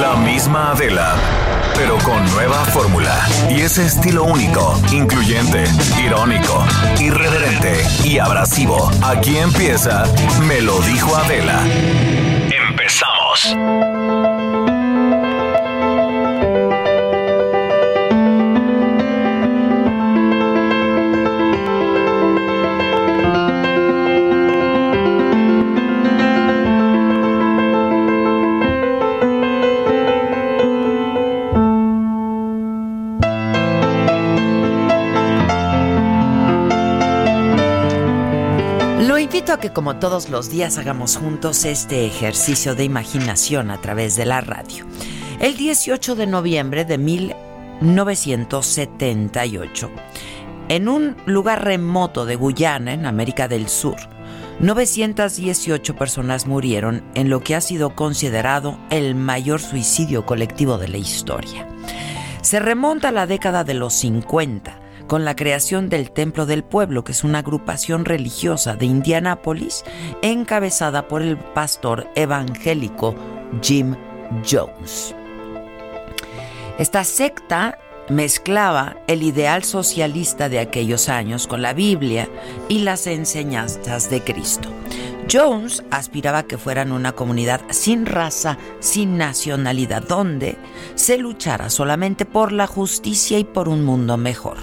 La misma Adela, pero con nueva fórmula. Y ese estilo único, incluyente, irónico, irreverente y abrasivo. Aquí empieza Me lo dijo Adela. Empezamos. A que como todos los días hagamos juntos este ejercicio de imaginación a través de la radio. El 18 de noviembre de 1978, en un lugar remoto de Guyana, en América del Sur, 918 personas murieron en lo que ha sido considerado el mayor suicidio colectivo de la historia. Se remonta a la década de los 50 con la creación del Templo del Pueblo, que es una agrupación religiosa de Indianápolis encabezada por el pastor evangélico Jim Jones. Esta secta mezclaba el ideal socialista de aquellos años con la Biblia y las enseñanzas de Cristo. Jones aspiraba a que fueran una comunidad sin raza, sin nacionalidad, donde se luchara solamente por la justicia y por un mundo mejor.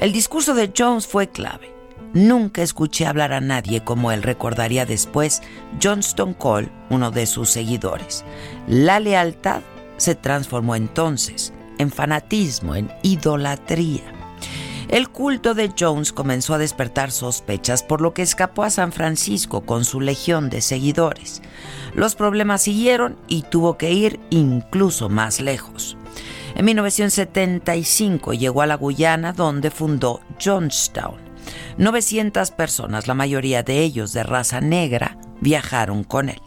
El discurso de Jones fue clave. Nunca escuché hablar a nadie como él recordaría después Johnston Cole, uno de sus seguidores. La lealtad se transformó entonces en fanatismo, en idolatría. El culto de Jones comenzó a despertar sospechas, por lo que escapó a San Francisco con su legión de seguidores. Los problemas siguieron y tuvo que ir incluso más lejos. En 1975 llegó a la Guyana donde fundó Johnstown. 900 personas, la mayoría de ellos de raza negra, viajaron con él.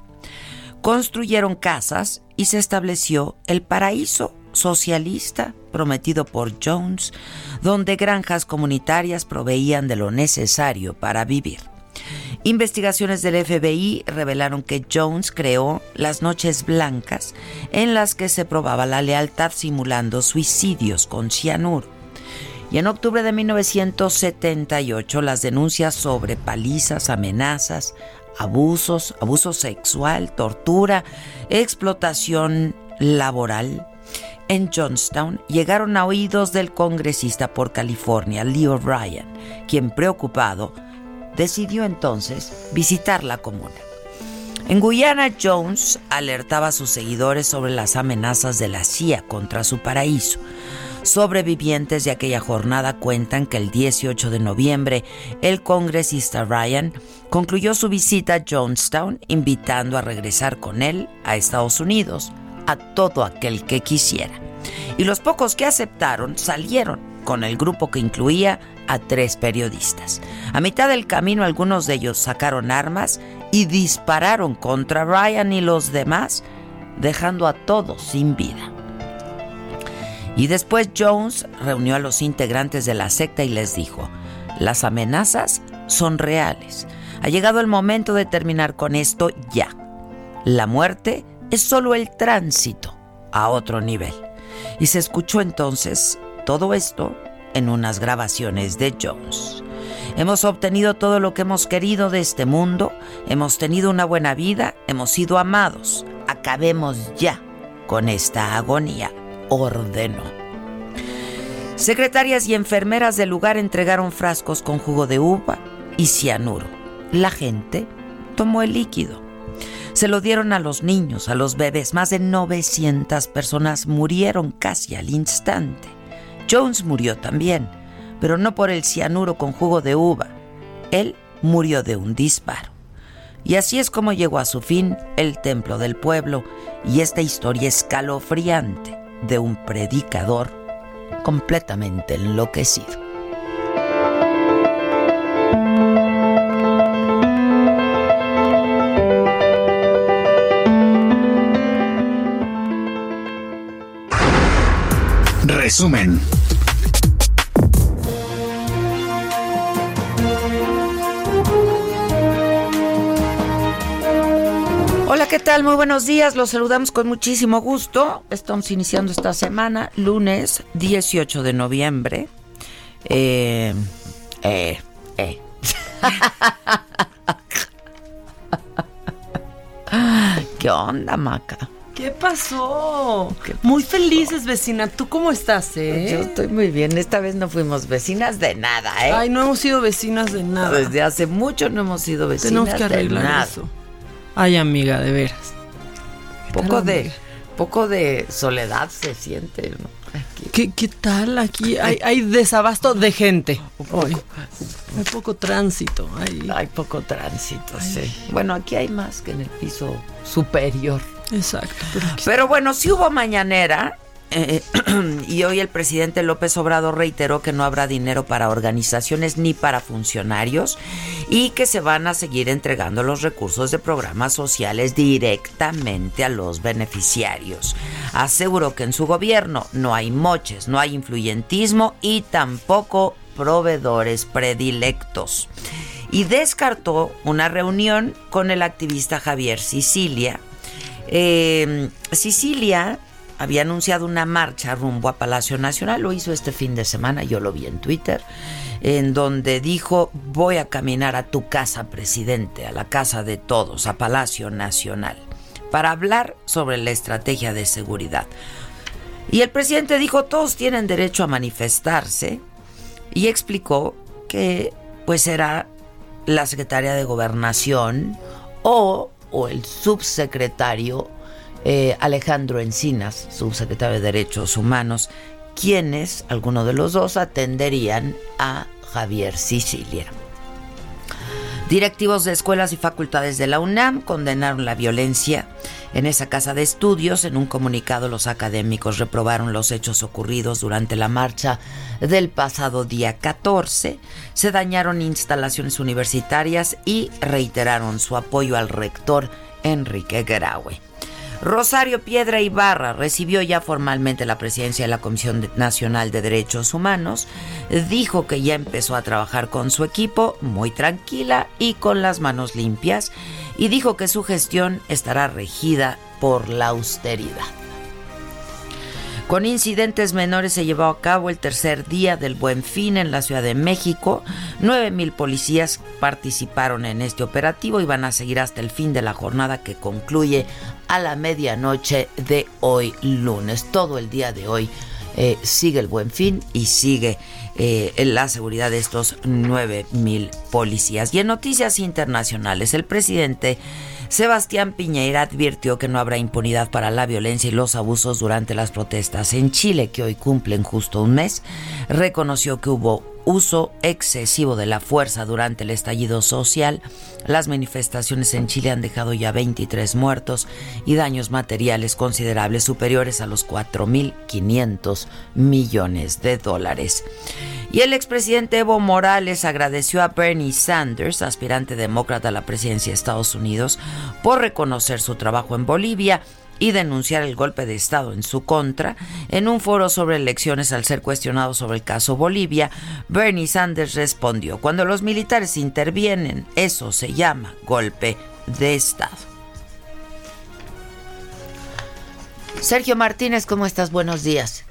Construyeron casas y se estableció el paraíso socialista prometido por Jones, donde granjas comunitarias proveían de lo necesario para vivir. Investigaciones del FBI revelaron que Jones creó las noches blancas en las que se probaba la lealtad simulando suicidios con cianuro. Y en octubre de 1978 las denuncias sobre palizas, amenazas, abusos, abuso sexual, tortura, explotación laboral en Johnstown llegaron a oídos del congresista por California, Leo Ryan, quien preocupado decidió entonces visitar la comuna. En Guyana, Jones alertaba a sus seguidores sobre las amenazas de la CIA contra su paraíso. Sobrevivientes de aquella jornada cuentan que el 18 de noviembre el congresista Ryan concluyó su visita a Jonestown invitando a regresar con él a Estados Unidos a todo aquel que quisiera. Y los pocos que aceptaron salieron con el grupo que incluía a tres periodistas. A mitad del camino algunos de ellos sacaron armas y dispararon contra Ryan y los demás, dejando a todos sin vida. Y después Jones reunió a los integrantes de la secta y les dijo, las amenazas son reales. Ha llegado el momento de terminar con esto ya. La muerte es solo el tránsito a otro nivel. Y se escuchó entonces todo esto en unas grabaciones de Jones. Hemos obtenido todo lo que hemos querido de este mundo, hemos tenido una buena vida, hemos sido amados. Acabemos ya con esta agonía, ordenó. Secretarias y enfermeras del lugar entregaron frascos con jugo de uva y cianuro. La gente tomó el líquido. Se lo dieron a los niños, a los bebés. Más de 900 personas murieron casi al instante. Jones murió también, pero no por el cianuro con jugo de uva, Él murió de un disparo. Y así es como llegó a su fin el Templo del Pueblo y esta historia escalofriante de un predicador completamente enloquecido. Resumen. Hola, ¿qué tal? Muy buenos días. Los saludamos con muchísimo gusto. Estamos iniciando esta semana, lunes 18 de noviembre. Eh, eh, eh. ¿Qué onda, Maca? ¿Qué pasó? Muy felices, vecina. ¿Tú cómo estás, eh? Yo estoy muy bien. Esta vez no fuimos vecinas de nada, ¿eh? Ay, no hemos sido vecinas de nada. Desde hace mucho no hemos sido vecinas Tenemos que arreglar de nada. eso. Ay, amiga, de veras. Poco de, amiga? poco de soledad se siente, ¿no? ¿Qué, qué tal aquí? Hay, hay desabasto de gente. Hoy. Hay poco tránsito. Hay... Hay poco tránsito, sí. Bueno, aquí hay más que en el piso superior. Exacto. Pero bueno, sí hubo mañanera. eh, y hoy el presidente López Obrador reiteró que no habrá dinero para organizaciones ni para funcionarios y que se van a seguir entregando los recursos de programas sociales directamente a los beneficiarios. Aseguró que en su gobierno no hay moches, no hay influyentismo y tampoco proveedores predilectos. Y descartó una reunión con el activista Javier Sicilia, eh, Sicilia había anunciado una marcha rumbo a Palacio Nacional, lo hizo este fin de semana, yo lo vi en Twitter, en donde dijo, voy a caminar a tu casa, presidente, a la casa de todos, a Palacio Nacional, para hablar sobre la estrategia de seguridad. Y el presidente dijo, todos tienen derecho a manifestarse, y explicó que pues era la secretaria de gobernación o, o el subsecretario eh, Alejandro Encinas, subsecretario de Derechos Humanos, quienes, alguno de los dos, atenderían a Javier Sicilia. Directivos de escuelas y facultades de la UNAM condenaron la violencia en esa casa de estudios. En un comunicado, los académicos reprobaron los hechos ocurridos durante la marcha del pasado día 14. Se dañaron instalaciones universitarias y reiteraron su apoyo al rector Enrique Graue. Rosario Piedra Ibarra recibió ya formalmente la presidencia de la Comisión Nacional de Derechos Humanos. Dijo que ya empezó a trabajar con su equipo muy tranquila y con las manos limpias y dijo que su gestión estará regida por la austeridad. Con incidentes menores se llevó a cabo el tercer día del Buen Fin en la Ciudad de México. Nueve mil policías participaron en este operativo y van a seguir hasta el fin de la jornada que concluye a la medianoche de hoy lunes. Todo el día de hoy eh, sigue el Buen Fin y sigue eh, la seguridad de estos nueve mil policías. Y en noticias internacionales, el presidente Sebastián Piñera advirtió que no habrá impunidad para la violencia y los abusos durante las protestas en Chile, que hoy cumplen justo un mes. Reconoció que hubo uso excesivo de la fuerza durante el estallido social. Las manifestaciones en Chile han dejado ya 23 muertos y daños materiales considerables superiores a los 4.500 millones de dólares. Y el expresidente Evo Morales agradeció a Bernie Sanders, aspirante demócrata a la presidencia de Estados Unidos, por reconocer su trabajo en Bolivia y denunciar el golpe de Estado en su contra. En un foro sobre elecciones al ser cuestionado sobre el caso Bolivia, Bernie Sanders respondió, cuando los militares intervienen, eso se llama golpe de Estado. Sergio Martínez, ¿cómo estás? Buenos días.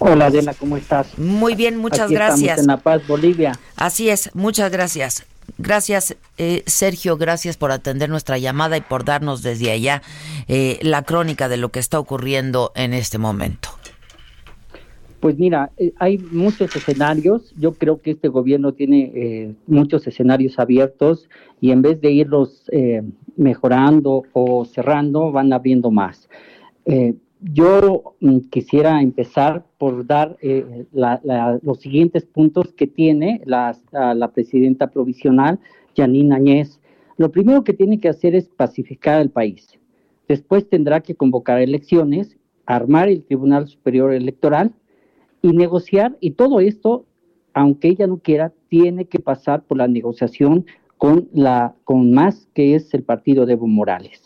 Hola Adela, ¿cómo estás? Muy bien, muchas Aquí gracias. en La Paz, Bolivia. Así es, muchas gracias. Gracias, eh, Sergio, gracias por atender nuestra llamada y por darnos desde allá eh, la crónica de lo que está ocurriendo en este momento. Pues mira, eh, hay muchos escenarios. Yo creo que este gobierno tiene eh, muchos escenarios abiertos y en vez de irlos eh, mejorando o cerrando, van abriendo más. Yo mm, quisiera empezar por dar eh, los siguientes puntos que tiene la, la presidenta provisional, Janine Añez. Lo primero que tiene que hacer es pacificar el país. Después tendrá que convocar elecciones, armar el Tribunal Superior Electoral y negociar. Y todo esto, aunque ella no quiera, tiene que pasar por la negociación con, la, con más que es el partido de Evo Morales.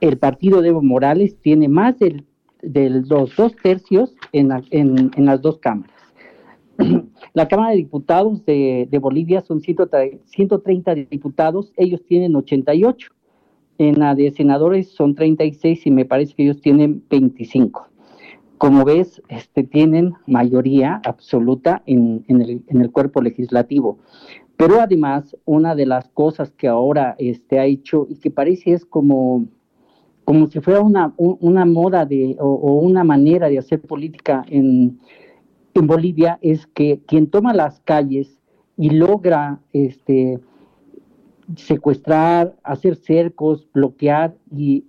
El partido de Evo Morales tiene más del, de los dos tercios en, en, las dos cámaras. La Cámara de Diputados de, de Bolivia son 130 diputados, ellos tienen 88. En la de senadores son 36 y me parece que ellos tienen 25. Como ves, este, tienen mayoría absoluta en, en, el, en el cuerpo legislativo. Pero además, una de las cosas que ahora este, ha hecho y que parece es como, como si fuera una, una moda de, o, una manera de hacer política en, en, Bolivia es que quien toma las calles y logra este, secuestrar, hacer cercos, bloquear y,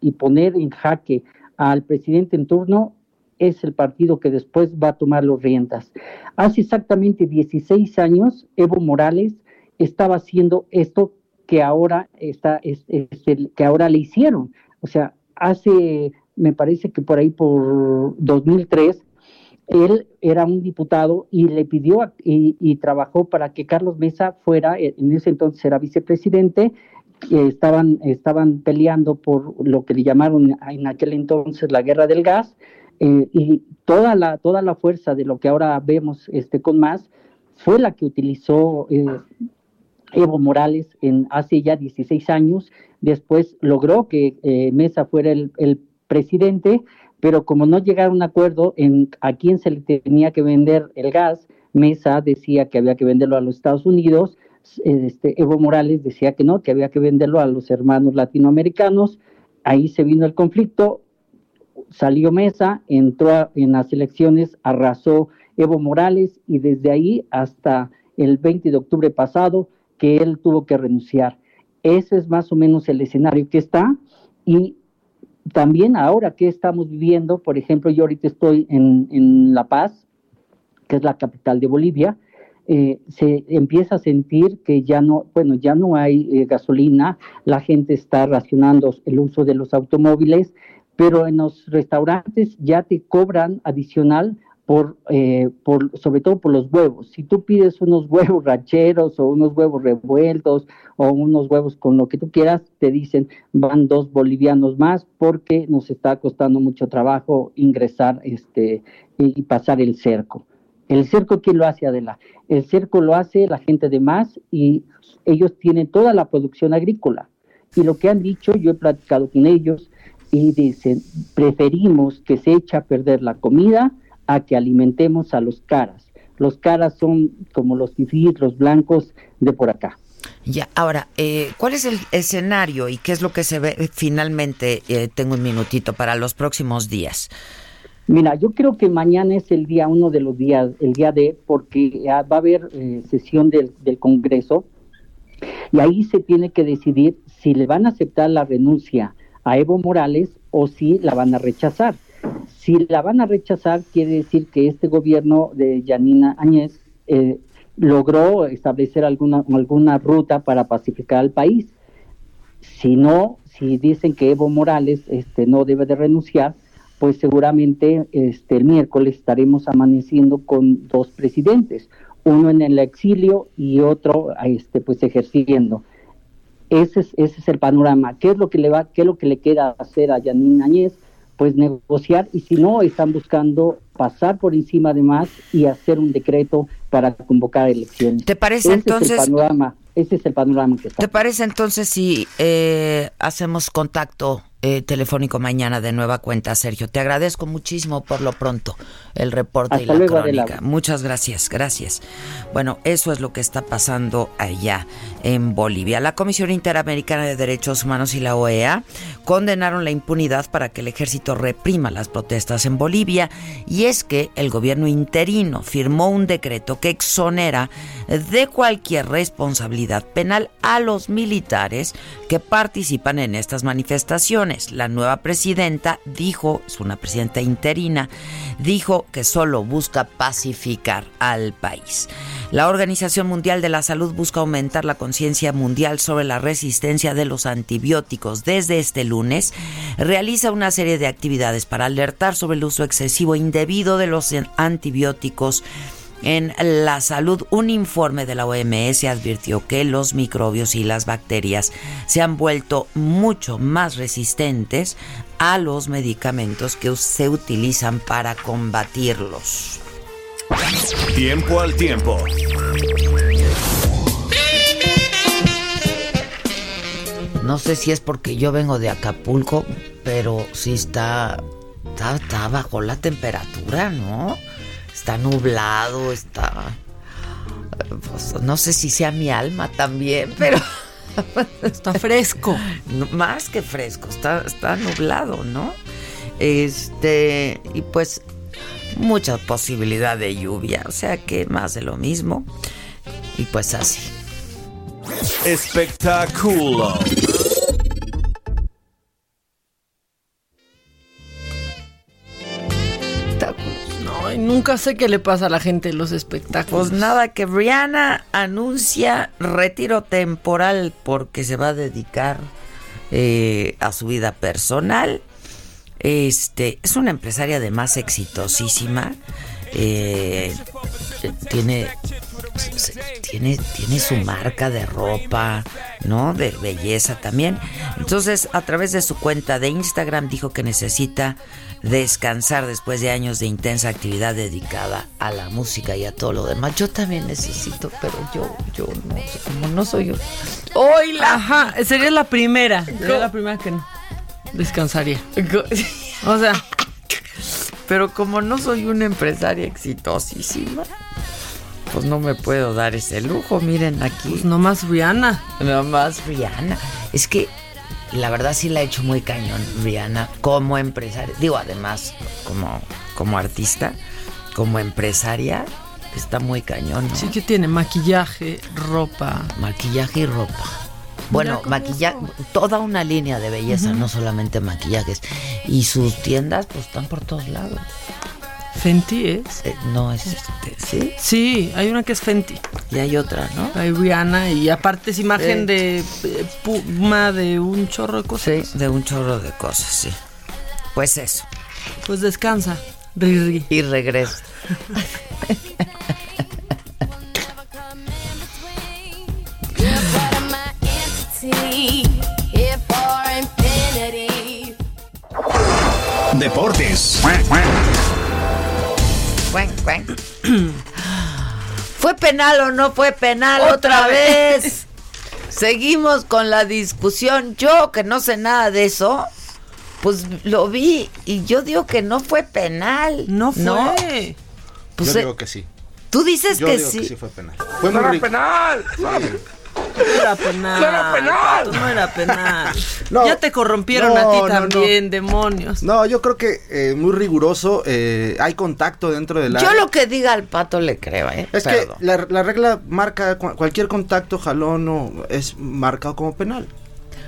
y, poner en jaque al presidente en turno es el partido que después va a tomar los riendas. Hace exactamente 16 años, Evo Morales estaba haciendo esto que ahora está, es, que ahora le hicieron. O sea, hace, me parece que por ahí por 2003, él era un diputado y le pidió y, trabajó para que Carlos Mesa fuera, en ese entonces era vicepresidente, estaban, estaban peleando por lo que le llamaron en aquel entonces la guerra del gas, eh, y toda la, toda la fuerza de lo que ahora vemos este, con más fue la que utilizó eh, Evo Morales en hace ya 16 años. Después logró que eh, Mesa fuera el, presidente, pero como no llegaron a un acuerdo en a quién se le tenía que vender el gas, Mesa decía que había que venderlo a los Estados Unidos, este, Evo Morales decía que no, que había que venderlo a los hermanos latinoamericanos. Ahí se vino el conflicto, salió Mesa, entró en las elecciones, arrasó Evo Morales y desde ahí hasta el 20 de octubre pasado que él tuvo que renunciar. Ese es más o menos el escenario que está y también ahora que estamos viviendo, por ejemplo, yo ahorita estoy en, La Paz, que es la capital de Bolivia, eh, se empieza a sentir que ya no, bueno, ya no hay eh, gasolina, la gente está racionando el uso de los automóviles, pero en los restaurantes ya te cobran adicional por, eh, por, sobre todo por los huevos. Si tú pides unos huevos rancheros o unos huevos revueltos o unos huevos con lo que tú quieras, te dicen van dos bolivianos más porque nos está costando mucho trabajo ingresar este y pasar el cerco. El cerco, ¿quién lo hace, Adela? El cerco lo hace la gente de más y ellos tienen toda la producción agrícola. Y lo que han dicho, yo he platicado con ellos, y dicen, preferimos que se eche a perder la comida a que alimentemos a los caras. Los caras son como los fifís, los blancos de por acá. Ya, ahora, eh, ¿cuál es el escenario y qué es lo que se ve finalmente? Eh, tengo un minutito para los próximos días. Mira, yo creo que mañana es el día uno de los días, el día de, porque va a haber eh, sesión del, del Congreso y ahí se tiene que decidir si le van a aceptar la renuncia a Evo Morales o si la van a rechazar. Si la van a rechazar, quiere decir que este gobierno de Yanina Áñez eh, logró establecer alguna, alguna ruta para pacificar al país. Si no, si dicen que Evo Morales este, no debe de renunciar, pues seguramente este, el miércoles estaremos amaneciendo con dos presidentes, uno en el exilio y otro este, pues ejerciendo. Ese es, ese es el panorama. ¿Qué es lo que le va, qué es lo que le queda hacer a Yanin Añez? Pues negociar y si no, están buscando pasar por encima de más y hacer un decreto para convocar elecciones. ¿Te parece entonces? el panorama, ese es el panorama que está. ¿Te parece entonces si eh, hacemos contacto eh, telefónico mañana de nueva cuenta, Sergio. Te agradezco muchísimo por lo pronto el reporte y la crónica. Muchas gracias, gracias. Bueno, eso es lo que está pasando allá en Bolivia. La Comisión Interamericana de Derechos Humanos y la OEA condenaron la impunidad para que el ejército reprima las protestas en Bolivia y es que el gobierno interino firmó un decreto que exonera de cualquier responsabilidad penal a los militares que participan en estas manifestaciones. La nueva presidenta dijo, es una presidenta interina, dijo que solo busca pacificar al país. La Organización Mundial de la Salud busca aumentar la conciencia mundial sobre la resistencia de los antibióticos. Desde este lunes realiza una serie de actividades para alertar sobre el uso excesivo e indebido de los antibióticos en la salud, un informe de la OMS advirtió que los microbios y las bacterias se han vuelto mucho más resistentes a los medicamentos que se utilizan para combatirlos. Tiempo al tiempo. No sé si es porque yo vengo de Acapulco, pero sí está, está, está bajo la temperatura, ¿no? Está nublado, está... Pues, no sé si sea mi alma también, pero... Está fresco. más que fresco, está, está nublado, ¿no? Este, y pues mucha posibilidad de lluvia, o sea que más de lo mismo. Y pues así. Espectáculo. Nunca sé qué le pasa a la gente en los espectáculos. Pues nada, que Rihanna anuncia retiro temporal porque se va a dedicar eh, a su vida personal. Este es una empresaria además exitosísima. Eh, tiene, tiene, tiene su marca de ropa, ¿no? De belleza también. Entonces, a través de su cuenta de Instagram dijo que necesita descansar después de años de intensa actividad dedicada a la música y a todo lo demás. Yo también necesito, pero yo, yo no, como no soy yo. Hoy Ajá, sería la primera. Sería la primera que no. Descansaría. O sea. Pero como no soy una empresaria exitosísima, pues no me puedo dar ese lujo. Miren aquí. Pues nomás Rihanna. Nomás Rihanna. Es que la verdad sí la ha hecho muy cañón Rihanna como empresaria. Digo, además, como, como artista, como empresaria, está muy cañón. ¿no? Sí que tiene maquillaje, ropa. Maquillaje y ropa. Bueno, maquillaje, toda una línea de belleza, no solamente maquillajes. Y sus tiendas, pues están por todos lados. Fenty es. Eh, no es este, ¿sí? Sí, hay una que es Fenty. Y hay otra, ¿no? Hay Rihanna y aparte es imagen Eh. de eh, Puma de un chorro de cosas. Sí, de un chorro de cosas, sí. Pues eso. Pues descansa, Riri. Y regresa. Deportes. ¿Fue penal o no fue penal otra, vez? Seguimos con la discusión. Yo, que no sé nada de eso, pues lo vi y yo digo que no fue penal. No fue. Pues, Yo eh, digo que sí. Tú dices Yo que digo sí. que sí fue penal. Fue muy rico. No era penal. No era penal. No era penal. No, ya te corrompieron no, a ti no, también, demonios. No, yo creo que eh, muy riguroso. eh, hay contacto dentro de la. Yo lo que diga al pato le creo, ¿eh? Es Perdón. que la, la regla marca cu- cualquier contacto, jalón o es marcado como penal.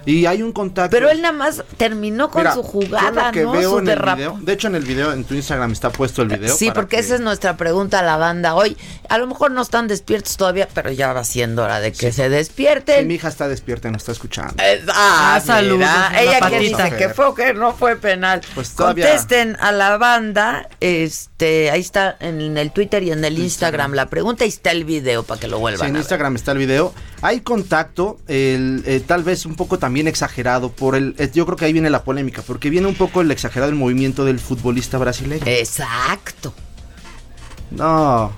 Y hay un contacto. Pero él nada más terminó con Mira, su yo jugada, lo que ¿no? veo Su en el video, de hecho en el video en tu Instagram está puesto el video. Sí, porque que- esa es nuestra pregunta a la banda hoy. A lo mejor no están despiertos todavía, pero ya va siendo hora de que se Sí, despierten. mi hija está despierta y nos está escuchando. Eh, ah, Ah, saludos Ella que dice que fue que no fue penal. Pues todavía- Contesten a la banda. Este, ahí está en el Twitter y en el Instagram la pregunta y está el video para que lo Sí, vuelvan en a ver. Instagram está el video. Hay contacto, el, eh, tal vez un poco también exagerado por el. eh, yo creo que ahí viene la polémica, porque viene un poco el exagerado el movimiento del futbolista brasileño. Exacto. No.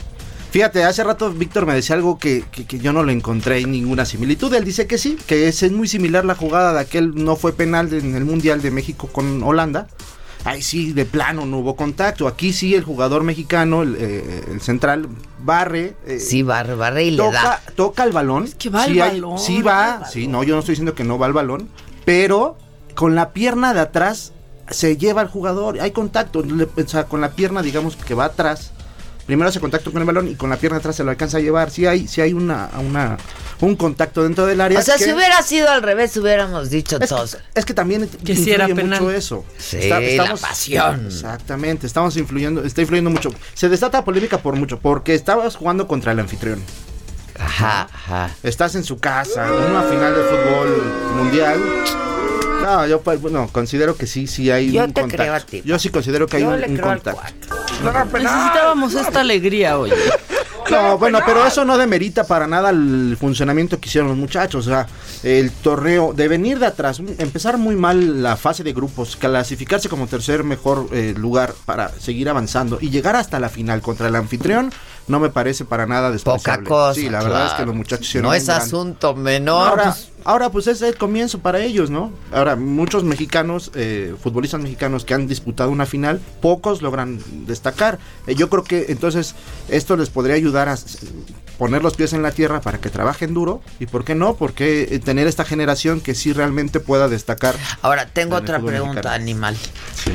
Fíjate, hace rato Víctor me decía algo que, que- que yo no le encontré en ninguna similitud. Él dice que sí, que es, es muy similar la jugada de aquel no fue penal en el Mundial de México con Holanda. Ahí sí, de plano no hubo contacto. Aquí sí, el jugador mexicano, el, eh, el central, barre. eh, Sí, barre, barre y le toca, da. toca el balón. que va el sí hay- balón, sí va el sí, no, yo no estoy diciendo que no va el balón, pero con la pierna de atrás se lleva al jugador, hay contacto, le- o sea, con la pierna digamos que va atrás. Primero hace contacto con el balón y con la pierna atrás se lo alcanza a llevar. Sí hay, sí hay una, una, un contacto dentro del área. O sea, que- si hubiera sido al revés, hubiéramos dicho es todos. que, es que también Que era influye mucho eso. Sí, la pasión. Exactamente, estamos influyendo, está influyendo mucho. Se desata polémica por mucho, porque estabas jugando contra el anfitrión. Ajá, ajá. Estás en su casa, en una final de fútbol mundial. No, yo pues, bueno, considero que sí, sí hay Yo un te contacto. creo a ti. Yo sí considero que hay un, le un creo al contacto. Necesitábamos esta alegría hoy. No, bueno, pero eso no demerita para nada el funcionamiento que hicieron los muchachos. O sea, el torneo, de venir de atrás, empezar muy mal la fase de grupos, clasificarse como tercer mejor eh, lugar para seguir avanzando y llegar hasta la final contra el anfitrión, no me parece para nada Poca despreciable. cosa. Sí, la verdad es que los muchachos hicieron No es gran- asunto menor. Ahora, pues, ahora, pues es el comienzo para ellos, ¿no? Ahora, muchos mexicanos, eh, futbolistas mexicanos que han disputado una final, pocos logran destacar. Eh, yo creo que entonces esto les podría ayudar a poner los pies en la tierra para que trabajen duro. ¿Y por qué no? Porque eh, tener esta generación que sí realmente pueda destacar. Ahora, tengo otra pregunta, mexicano. animal. Sí.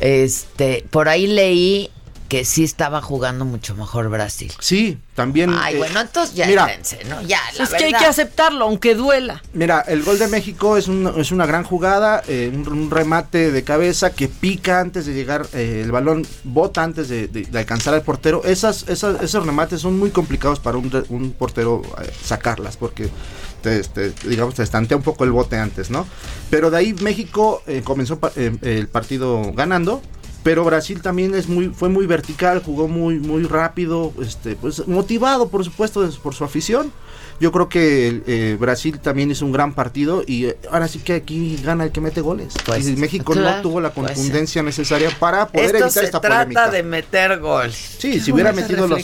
Este, por ahí leí que sí estaba jugando mucho mejor Brasil. Sí, también. Ay, eh, bueno, entonces ya mira, ¿no? Ya, la es que hay que aceptarlo, aunque duela. Mira, el gol de México es, un- es una gran jugada, eh, un, un remate de cabeza que pica antes de llegar, eh, el balón bota antes de, de- de alcanzar al portero. Esas, esas- esos remates son muy complicados para un, un portero eh, sacarlas porque te, te- digamos te estantea un poco el bote antes, ¿no? Pero de ahí México eh, comenzó pa- eh, el partido ganando. Pero Brasil también es muy, fue muy vertical, jugó muy, muy rápido, este, pues motivado por supuesto por su afición. Yo creo que eh, Brasil también hizo un gran partido y eh, ahora sí que aquí gana el que mete goles. Pues, y México claro, no tuvo la pues, contundencia necesaria para poder Esto evitar se esta trata polémica. de meter gol. Sí, si hubiera metido los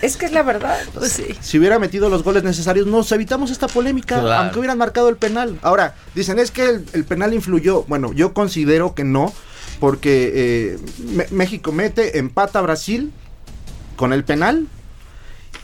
Es que es la verdad. Pues sí. si hubiera metido los goles necesarios, nos evitamos esta polémica, Claro. aunque hubieran marcado el penal. Ahora, dicen, es que el, el penal influyó. Bueno, yo considero que no, porque eh, México mete, empata a Brasil con el penal.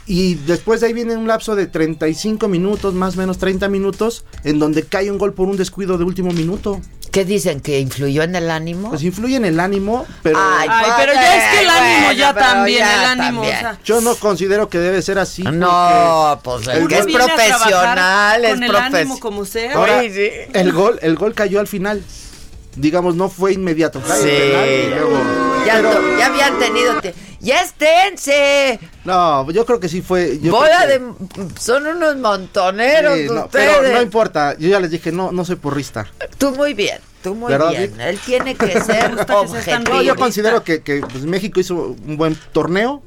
Y después de ahí viene un lapso de 35 minutos, más o menos 30 minutos, en donde cae un gol por un descuido de último minuto. ¿Qué dicen? ¿Que influyó en el ánimo? Pues influye en el ánimo, pero Ay, Ay, pero ya es que el bueno, ánimo ya también, ya el ánimo, también. o sea, yo no considero que debe ser así. No, pues el que es profesional es con el ánimo profesional. como sea. Ahora, Oye, sí. el gol, el gol cayó al final. Digamos, no fue inmediato. Sí. el penal y luego- Ya, pero- to- ya habían tenido. te- ¡Ya esténse! no, yo creo que sí fue. yo Bola que- de. Son unos montoneros Sí, no, pero no importa. Yo ya les dije, no, no soy porrista. Tú muy bien, tú muy ¿Verdad, bien. Él tiene que ser objetivo. No, yo considero que, que, pues, México hizo un buen torneo,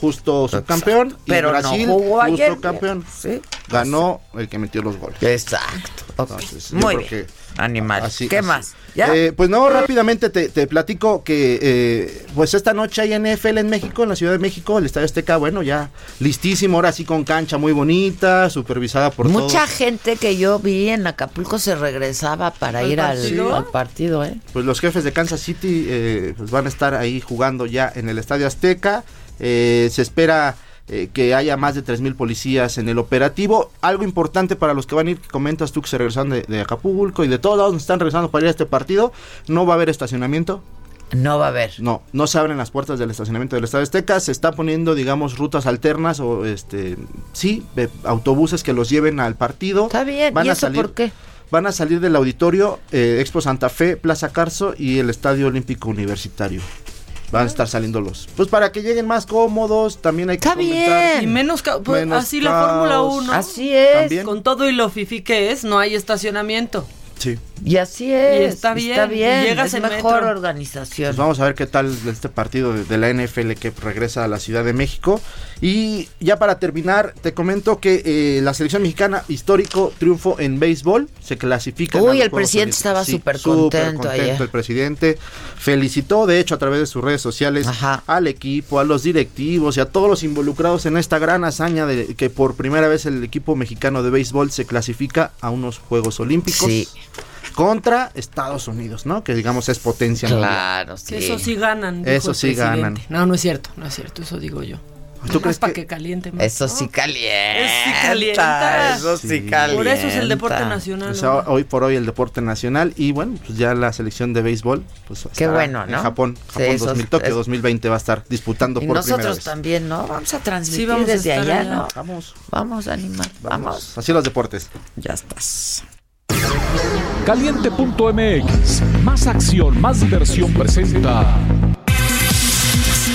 justo subcampeón, y Pero Brasil, no jugó justo ayer. campeón. Sí. Ganó el que metió los goles. Exacto. Entonces, Muy bien. que Animal. Así- ¿Qué así. más? ¿Ya? Eh, pues no, rápidamente te, te platico que eh, pues esta noche hay NFL en México, en la Ciudad de México, el Estadio Azteca, bueno, ya listísimo, ahora sí con cancha muy bonita, supervisada por Mucha todos. gente que yo vi en Acapulco se regresaba para ¿Al ir al, partido? al partido, ¿eh? Pues los jefes de Kansas City eh, pues van a estar ahí jugando ya en el Estadio Azteca. Eh, se espera eh, que haya más de 3.000 policías en el operativo. Algo importante para los que van a ir, que comentas tú que se regresan de, de Acapulco y de todos lados están regresando para ir a este partido, no va a haber estacionamiento. No va a haber. No, no se abren las puertas del estacionamiento del Estadio Azteca, se está poniendo, digamos, rutas alternas o, este, sí, de autobuses que los lleven al partido. Está bien. Van ¿Y a eso salir, por qué? Van a salir del auditorio eh, Expo Santa Fe, Plaza Carso y el Estadio Olímpico Universitario. Van a estar saliendo los. Pues para que lleguen más cómodos, también hay que Está comentar- bien. Y menos, ca- pues, Menos así la. Fórmula 1. Así es. También. Con todo y lo fifi que es, no hay estacionamiento. Sí. Y así es. está bien, Está bien. y llegas es en mejor metro. organización. Pues vamos a ver qué tal este partido de, de la NFL que regresa a la Ciudad de México. Y ya para terminar, te comento que eh, la selección mexicana, histórico triunfo en béisbol, se clasifica. Uy, el presidente estaba Sí, súper súper contento ayer. El presidente felicitó, de hecho, a través de sus redes sociales Ajá. al equipo, a los directivos y a todos los involucrados en esta gran hazaña de que por primera vez el equipo mexicano de béisbol se clasifica a unos Juegos Olímpicos. Sí. Contra Estados Unidos, ¿no? Que digamos es potencia. Claro, sí. Eso sí ganan. Eso sí presidente. ganan. No, no es cierto, no es cierto, eso digo yo. ¿Tú crees para que que caliente más. Eso sí calienta. sí calienta. Eso sí, Sí. calienta. Por eso es el deporte nacional. o sea, ¿no? hoy por hoy el deporte nacional y bueno, pues ya la selección de béisbol, pues Qué bueno, en ¿no? Japón, Sí, Japón eso 2000, es- Tokio es- 2020 va a estar disputando Y por primera nosotros vez. también, ¿no? Vamos a transmitir Sí, vamos a desde allá, allá. ¿no? Vamos, Vamos, animal. Vamos. vamos. Así los deportes. Ya estás. Caliente.mx. Más acción, más diversión presenta.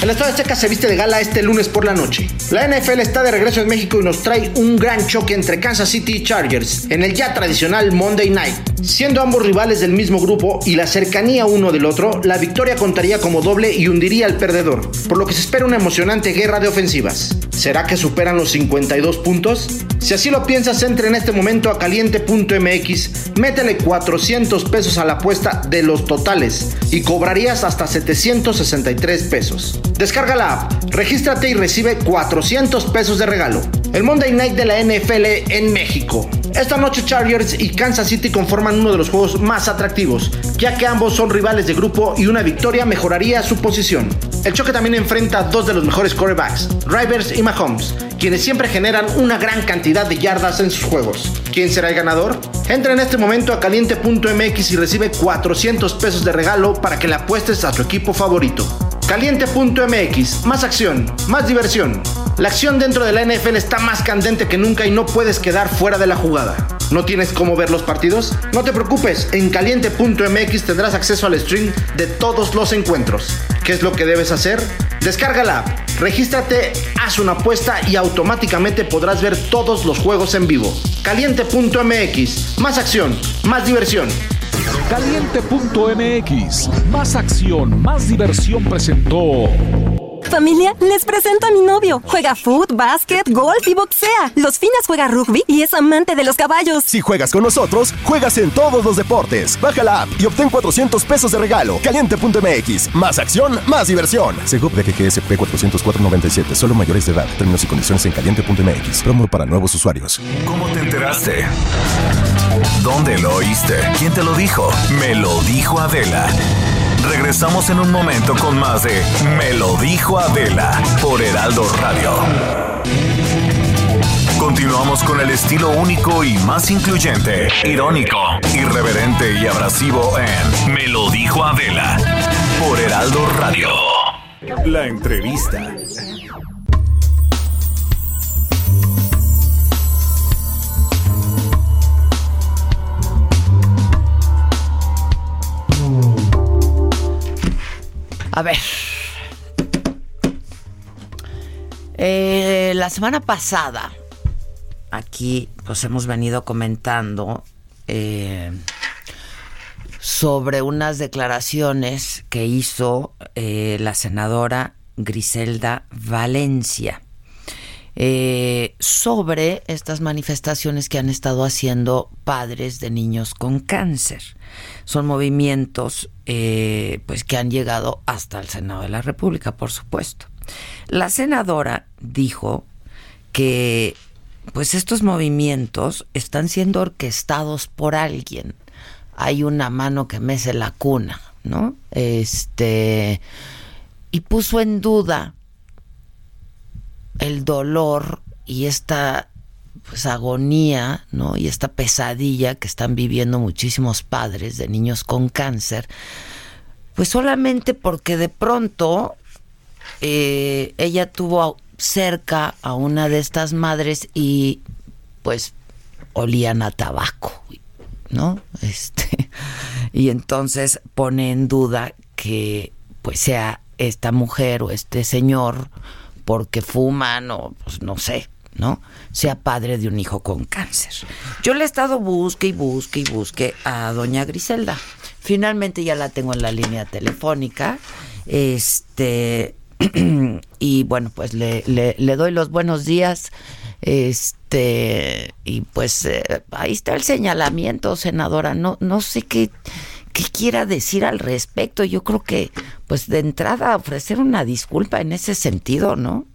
El Estadio Azteca se viste de gala este lunes por la noche. La NFL está de regreso en México y nos trae un gran choque entre Kansas City y Chargers en el ya tradicional Monday Night. Siendo ambos rivales del mismo grupo y la cercanía uno del otro, la victoria contaría como doble y hundiría al perdedor, por lo que se espera una emocionante guerra de ofensivas. ¿Será que superan los 52 puntos? Si así lo piensas, entre en este momento a caliente.mx, métele 400 pesos a la apuesta de los totales y cobrarías hasta 763 pesos. Descarga la app, regístrate y recibe 400 pesos de regalo. El Monday Night de la NFL en México. Esta noche Chargers y Kansas City conforman uno de los juegos más atractivos, ya que ambos son rivales de grupo y una victoria mejoraría su posición. El choque también enfrenta a dos de los mejores quarterbacks, Rivers y Mahomes, quienes siempre generan una gran cantidad de yardas en sus juegos. ¿Quién será el ganador? Entra en este momento a caliente.mx y recibe 400 pesos de regalo para que le apuestes a tu equipo favorito. Caliente.mx, más acción, más diversión. La acción dentro de la NFL está más candente que nunca y no puedes quedar fuera de la jugada. ¿No tienes cómo ver los partidos? No te preocupes, en caliente.mx tendrás acceso al stream de todos los encuentros. ¿Qué es lo que debes hacer? Descarga la app, regístrate, haz una apuesta y automáticamente podrás ver todos los juegos en vivo. Caliente.mx, más acción, más diversión. Caliente.mx. Más acción, más diversión presentó. Familia, les presento a mi novio. Juega foot, básquet, golf y boxea. Los fines juega rugby y es amante de los caballos. Si juegas con nosotros, juegas en todos los deportes. Baja la app y obtén 400 pesos de regalo. Caliente.mx. Más acción, más diversión. Segov de GGSP 404.97. Solo mayores de edad. Términos y condiciones en caliente.mx. Promo para nuevos usuarios. ¿Cómo te enteraste? ¿Dónde lo oíste? ¿Quién te lo dijo? Me lo dijo Adela. Regresamos en un momento con más de Me lo dijo Adela por Heraldo Radio. Continuamos con el estilo único y más incluyente, irónico, irreverente y abrasivo en Me lo dijo Adela por Heraldo Radio. La entrevista. A ver. Eh, la semana pasada, aquí pues hemos venido comentando eh, sobre unas declaraciones que hizo eh, la senadora Griselda Valencia eh, sobre estas manifestaciones que han estado haciendo padres de niños con cáncer. Son movimientos eh, pues que han llegado hasta el Senado de la República, por supuesto. La senadora dijo que pues estos movimientos están siendo orquestados por alguien. Hay una mano que mece la cuna, ¿no? Este y puso en duda el dolor y esta pues agonía, ¿no? Y esta pesadilla que están viviendo muchísimos padres de niños con cáncer, pues solamente porque de pronto eh, ella tuvo cerca a una de estas madres y pues olían a tabaco, ¿no? Este y entonces pone en duda que pues sea esta mujer o este señor porque fuman o pues no sé, ¿no? Sea padre de un hijo con cáncer. Yo le he estado busque y busque y busque a doña Griselda. Finalmente ya la tengo en la línea telefónica. Este y bueno, pues le, le, doy los buenos días. Este y pues eh, ahí está el señalamiento, senadora. No, no sé qué qué quiera decir al respecto. Yo creo que, pues de entrada, ofrecer una disculpa en ese sentido, ¿no?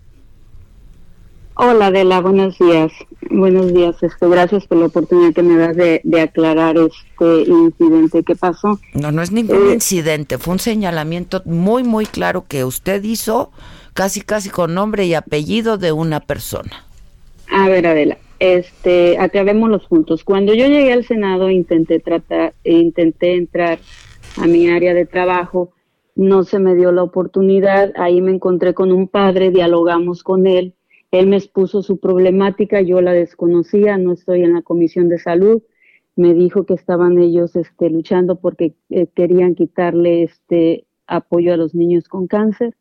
Hola, Adela, buenos días. Buenos días. Este, gracias por la oportunidad que me das de, de aclarar este incidente que pasó. No, no es ningún Eh, incidente. Fue un señalamiento muy, muy claro que usted hizo casi casi con nombre y apellido de una persona. A ver, Adela, este, acabemos los puntos. Cuando yo llegué al Senado intenté tratar, intenté entrar a mi área de trabajo, no se me dio la oportunidad, ahí me encontré con un padre, dialogamos con él, él me expuso su problemática, yo la desconocía, no estoy en la comisión de salud, me dijo que estaban ellos este, luchando porque eh, querían quitarle este apoyo a los niños con cáncer.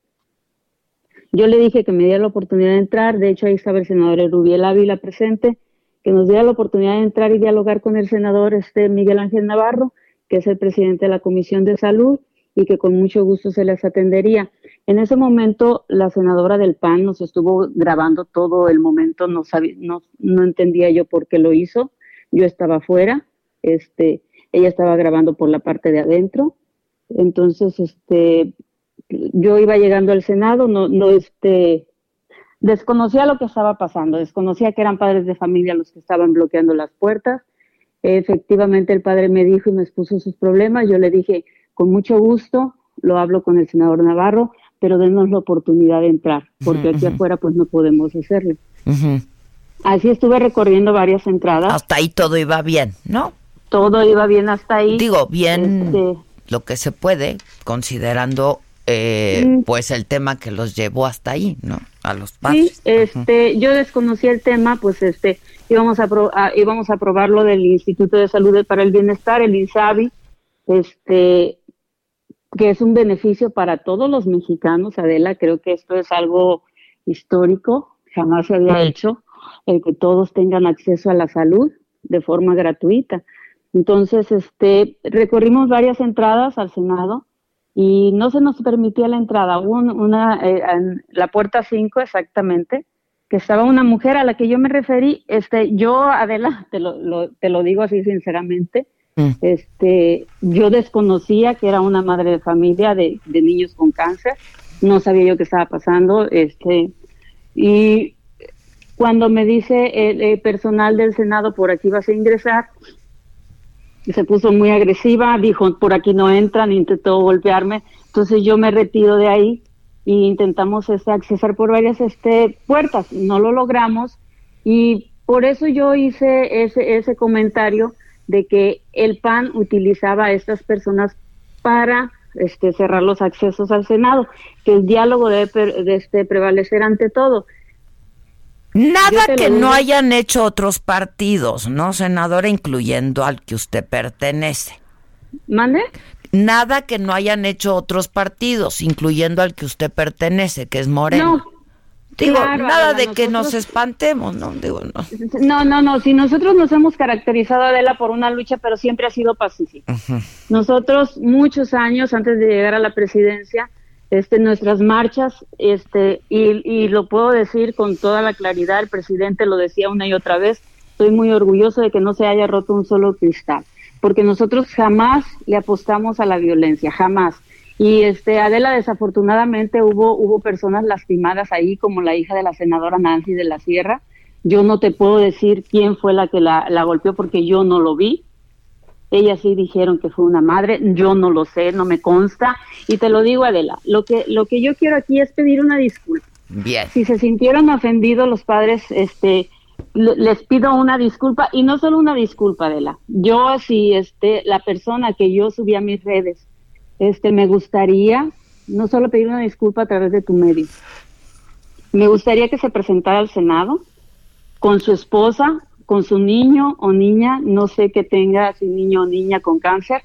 Yo le dije que me diera la oportunidad de entrar, de hecho ahí estaba el senador Rubiel Ávila presente, que nos diera la oportunidad de entrar y dialogar con el senador este Miguel Ángel Navarro, que es el presidente de la Comisión de Salud, y que con mucho gusto se les atendería. En ese momento, la senadora del PAN nos estuvo grabando todo el momento, no, sabía, no, no entendía yo por qué lo hizo, yo estaba afuera, este, ella estaba grabando por la parte de adentro, entonces, este, yo iba llegando al Senado, no, no, este, desconocía lo que estaba pasando, desconocía que eran padres de familia los que estaban bloqueando las puertas. Efectivamente, el padre me dijo y me expuso sus problemas. Yo le dije, con mucho gusto, lo hablo con el senador Navarro, pero denos la oportunidad de entrar, porque aquí afuera pues no podemos hacerlo. Así estuve recorriendo varias entradas. Hasta ahí todo iba bien, ¿no? Todo iba bien hasta ahí. Digo, bien este, lo que se puede, considerando eh, mm. pues el tema que los llevó hasta ahí, ¿no? A los padres. Sí, este, yo desconocía el tema, pues este, íbamos a, a, íbamos a lo del Instituto de Salud para el Bienestar, el INSABI, este, que es un beneficio para todos los mexicanos, Adela, creo que esto es algo histórico, jamás se había hecho, el que todos tengan acceso a la salud de forma gratuita. Entonces, este, recorrimos varias entradas al Senado y no se nos permitía la entrada. Hubo una, eh, en la puerta 5 exactamente, que estaba una mujer a la que yo me referí. Este, yo, Adela, te lo, te lo digo así sinceramente, mm. este, yo desconocía que era una madre de familia de, de niños con cáncer. No sabía yo qué estaba pasando. Este, y cuando me dice el personal del Senado, por aquí vas a ingresar, se puso muy agresiva, dijo, por aquí no entran, intentó golpearme, entonces yo me retiro de ahí e intentamos este, accesar por varias este, puertas, no lo logramos y por eso yo hice ese, ese comentario de que el PAN utilizaba a estas personas para este, cerrar los accesos al Senado, que el diálogo debe de este, prevalecer ante todo. Nada que no hayan hecho otros partidos, ¿no, senadora? Incluyendo al que usted pertenece. ¿Mande? Nada que no hayan hecho otros partidos, incluyendo al que usted pertenece, que es Moreno. No. Digo, nada de que nos espantemos, ¿no? Digo, no. No, no, no. Si nosotros nos hemos caracterizado, Adela, por una lucha, pero siempre ha sido pacífica. Nosotros, muchos años antes de llegar a la presidencia, este, nuestras marchas, este, y, lo puedo decir con toda la claridad, el presidente lo decía una y otra vez, estoy muy orgulloso de que no se haya roto un solo cristal, porque nosotros jamás le apostamos a la violencia, jamás. Y este, Adela, desafortunadamente hubo, hubo personas lastimadas ahí, como la hija de la senadora Nancy de la Sierra. Yo no te puedo decir quién fue la que la golpeó porque yo no lo vi, ellas sí dijeron que fue una madre, yo no lo sé, no me consta. Y te lo digo, Adela, lo que, lo que yo quiero aquí es pedir una disculpa. Bien. Si se sintieron ofendidos los padres, este, les pido una disculpa y no solo una disculpa, Adela. Yo, si este, la persona que yo subí a mis redes, este, me gustaría no solo pedir una disculpa a través de tu medio. Me gustaría que se presentara al Senado con su esposa, con su niño o niña, no sé que tenga su niño o niña con cáncer,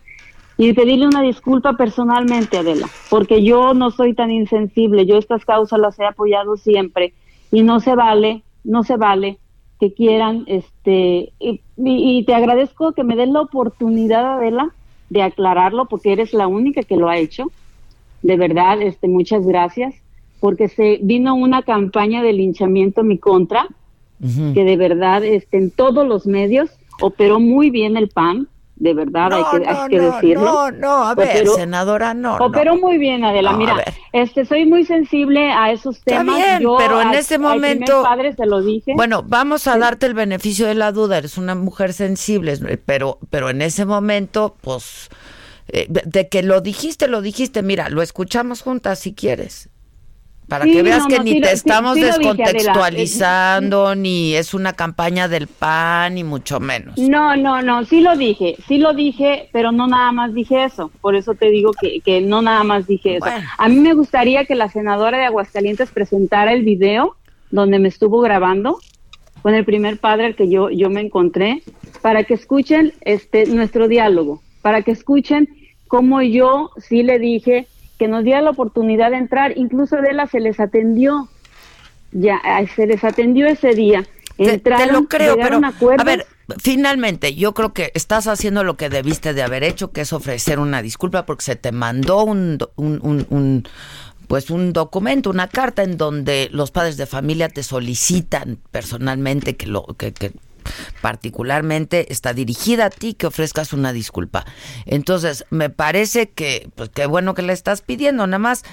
y pedirle una disculpa personalmente, Adela, porque yo no soy tan insensible, yo estas causas las he apoyado siempre y no se vale, no se vale que quieran, este, y, te agradezco que me den la oportunidad, Adela, de aclararlo, porque eres la única que lo ha hecho. De verdad, este, muchas gracias, porque se vino una campaña de linchamiento en mi contra, que de verdad este, en todos los medios operó muy bien el PAN, de verdad hay que, hay que decirlo. No, no, a ver, senadora, no. Operó muy bien, Adela. Mira, este, soy muy sensible a esos temas. pero en ese momento. padre se lo dije. Bueno, vamos a darte el beneficio de la duda. Eres una mujer sensible, pero, pero en ese momento, pues, eh, de que lo dijiste, lo dijiste. Mira, lo escuchamos juntas si quieres. Para Sí, que veas no, que no, ni sí te sí- estamos descontextualizando, ni es una campaña del PAN, ni mucho menos. No, no, no, sí lo dije, sí lo dije, pero no nada más dije eso. Por eso te digo que, que no nada más dije eso. A mí me gustaría que la senadora de Aguascalientes presentara el video donde me estuvo grabando con el primer padre al que yo, yo me encontré, para que escuchen este nuestro diálogo, para que escuchen cómo yo sí le dije que nos diera la oportunidad de entrar, incluso Adela se les atendió, ya se les atendió ese día. Te, Entraron, te lo creo, pero a ver, finalmente yo creo que estás haciendo lo que debiste de haber hecho, que es ofrecer una disculpa porque se te mandó un, un, un- un, pues un documento, una carta en donde los padres de familia te solicitan personalmente que lo que, que particularmente está dirigida a ti que ofrezcas una disculpa. Entonces, me parece que pues qué bueno que le estás pidiendo, nada más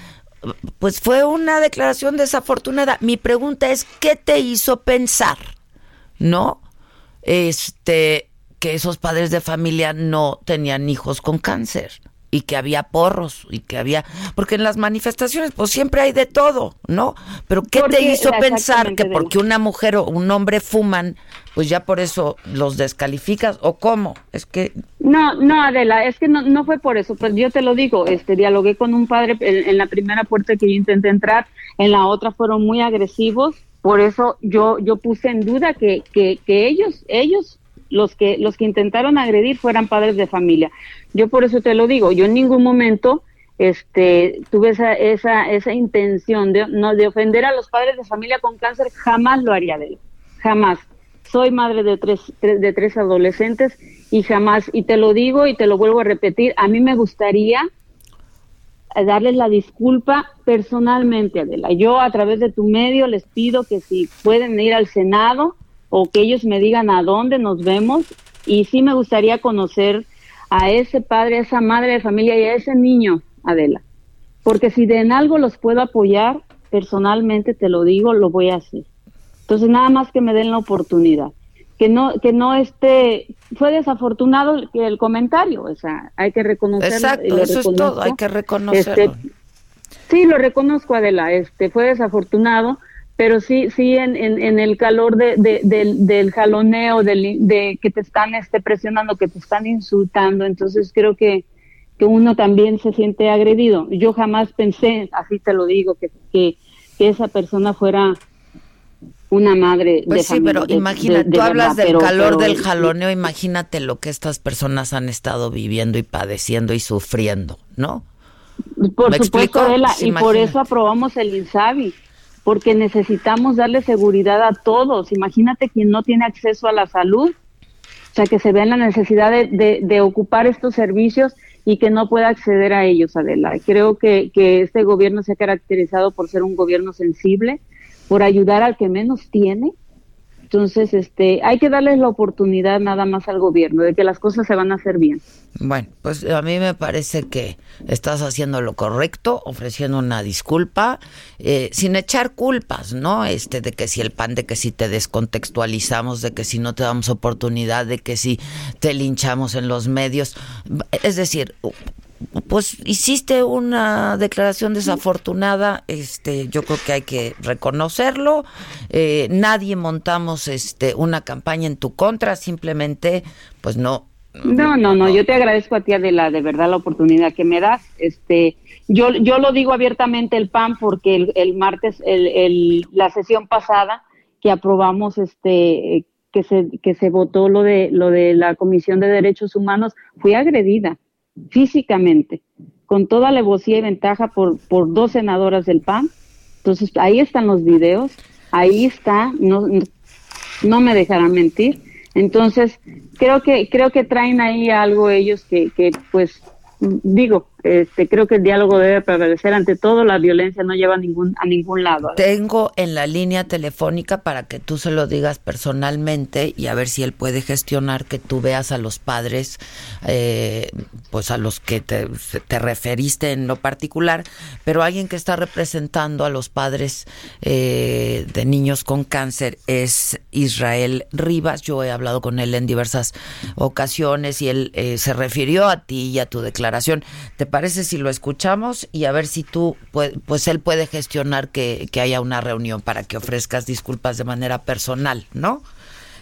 pues fue una declaración desafortunada. Mi pregunta es, ¿qué te hizo pensar? ¿No? Este, que esos padres de familia no tenían hijos con cáncer y que había porros y que había porque en las manifestaciones pues siempre hay de todo, ¿no? Pero ¿qué Porque- te hizo pensar que porque una mujer o un hombre fuman, pues ya por eso los descalificas o cómo? Es que No, no, Adela, es que no, no fue por eso, pues yo te lo digo, este, dialogué con un padre en, en la primera puerta que yo intenté entrar, en la otra fueron muy agresivos, por eso yo, yo puse en duda que, que, que ellos, ellos, los que, los que intentaron agredir fueran padres de familia. Yo por eso te lo digo, yo en ningún momento este tuve esa, esa, esa intención de, no, de ofender a los padres de familia con cáncer, jamás lo haría de él, jamás soy madre de tres, tres- de tres adolescentes y jamás, y te lo digo y te lo vuelvo a repetir, a mí me gustaría darles la disculpa personalmente, Adela. Yo a través de tu medio les pido que si pueden ir al Senado o que ellos me digan a dónde nos vemos y sí me gustaría conocer a ese padre, a esa madre de familia y a ese niño, Adela. Porque si de en algo los puedo apoyar, personalmente te lo digo, lo voy a hacer. Entonces nada más que me den la oportunidad. Que no, que no esté, fue desafortunado el, el comentario, o sea, hay que reconocerlo. Exacto, lo eso es todo, hay que reconocerlo. Este, sí, lo reconozco, Adela, este, fue desafortunado, pero sí, sí, en, en, en el calor de, de- del, del jaloneo, del, de que te están este, presionando, que te están insultando, entonces creo que, que uno también se siente agredido. Yo jamás pensé, así te lo digo, que, que, que esa persona fuera una madre Pues de sí, familia, pero de tú hablas verdad, del pero- calor pero- del jaloneo, imagínate lo que estas personas han estado viviendo y padeciendo y sufriendo, ¿no? Por ¿Me supuesto, Pues y por imagínate. eso aprobamos el INSABI, porque necesitamos darle seguridad a todos. Imagínate quien no tiene acceso a la salud, o sea, que se vea en la necesidad de, de- de ocupar estos servicios y que no pueda acceder a ellos, Adela. Creo que este gobierno se ha caracterizado por ser un gobierno sensible, por ayudar al que menos tiene. Entonces, este, hay que darles la oportunidad nada más al gobierno de que las cosas se van a hacer bien. Bueno, pues a mí me parece que estás haciendo lo correcto, ofreciendo una disculpa, eh, sin echar culpas, ¿no? Este, de que si el pan, de que si te descontextualizamos, de que si no te damos oportunidad, de que si te linchamos en los medios. Es decir, pues hiciste una declaración desafortunada, este, yo creo que hay que reconocerlo. Eh, nadie montamos este una campaña en tu contra, simplemente, pues no, No, no, no, yo te agradezco a ti Adela, de verdad la oportunidad que me das. Este, yo, yo lo digo abiertamente el PAN porque el, el martes, el, el- la sesión pasada que aprobamos, este, que se, que se votó lo de, lo de la Comisión de Derechos Humanos, fui agredida físicamente, con toda alevosía y ventaja por, por dos senadoras del PAN. Entonces, ahí están los videos, ahí está, no, no me dejarán mentir. Entonces, creo que creo que traen ahí algo ellos que, que pues digo, este, creo que el diálogo debe prevalecer ante todo, la violencia no lleva a ningún a ningún lado. Tengo en la línea telefónica para que tú se lo digas personalmente y a ver si él puede gestionar que tú veas a los padres, eh, pues a los que te, te referiste en lo particular, pero alguien que está representando a los padres eh, de niños con cáncer es Israel Rivas. Yo he hablado con él en diversas ocasiones y él eh, se refirió a ti y a tu declaración. ¿Te parece si lo escuchamos y a ver si tú, pues, pues él puede gestionar que, que haya una reunión para que ofrezcas disculpas de manera personal, ¿no?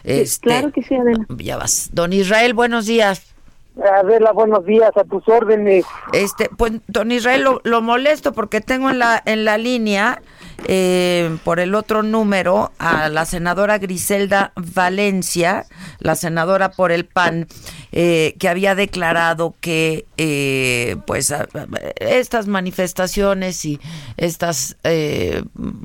Este, claro que sí, Adela. Ya vas. Don Israel, buenos días. Adela, buenos días, a tus órdenes. Este, pues, don Israel, lo, lo molesto porque tengo en la, en la línea eh, por el otro número a la senadora Griselda Valencia, la senadora por el PAN, eh, que había declarado que eh, pues estas manifestaciones y estas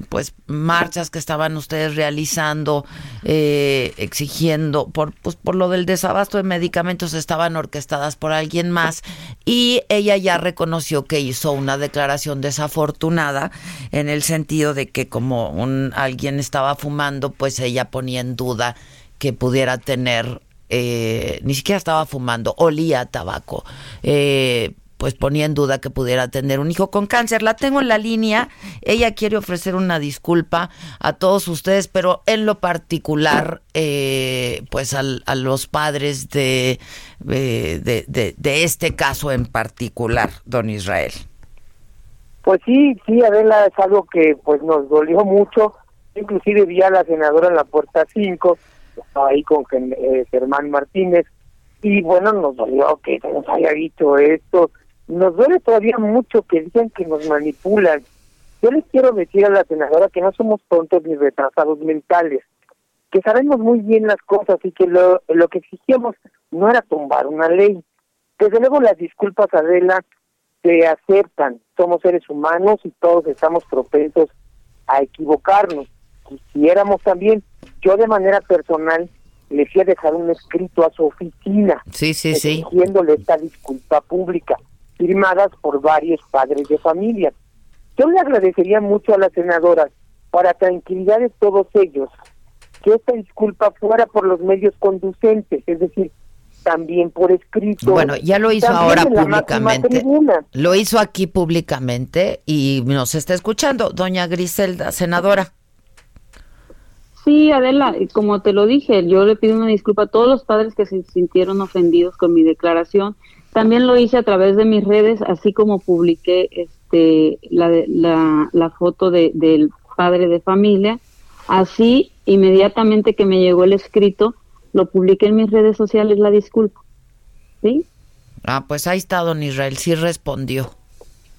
pues marchas que estaban ustedes realizando exigiendo por pues por lo del desabasto de medicamentos estaban orquestadas por alguien más y ella ya reconoció que hizo una declaración desafortunada en el sentido de que como un alguien estaba fumando, pues ella ponía en duda que pudiera tener, eh, ni siquiera estaba fumando, olía a tabaco. Eh, pues ponía en duda que pudiera tener un hijo con cáncer. La tengo en la línea. Ella quiere ofrecer una disculpa a todos ustedes, pero en lo particular, eh, pues a los padres de, de, de este caso en particular, don Israel. Pues sí, sí, Adela, es algo que pues nos dolió mucho. Inclusive vi a la senadora en la puerta 5, estaba ahí con eh, Germán Martínez, y bueno, nos dolió que nos haya dicho esto. Nos duele todavía mucho que dicen que nos manipulan. Yo les quiero decir a la senadora que no somos tontos ni retrasados mentales, que sabemos muy bien las cosas y que lo, lo que exigíamos no era tumbar una ley. Desde luego las disculpas, Adela, se aceptan, somos seres humanos y todos estamos propensos a equivocarnos. Quisiéramos también, yo de manera personal, le fui a dejar un escrito a su oficina, sí, sí, sí. exigiéndole esta disculpa pública, firmadas por varios padres de familia. Yo le agradecería mucho a la senadora, para tranquilidad de todos ellos, que esta disculpa fuera por los medios conducentes, es decir, también por escrito. Bueno, ya lo hizo ahora públicamente. Lo hizo aquí públicamente y nos está escuchando, doña Griselda, senadora. Sí, Adela, como te lo dije, yo le pido una disculpa a todos los padres que se sintieron ofendidos con mi declaración. También lo hice a través de mis redes, así como publiqué este la, la, la foto de, del padre de familia. Así, inmediatamente que me llegó el escrito, lo publiqué en mis redes sociales la disculpa. ¿Sí? Ah, pues ahí está don Israel, sí respondió.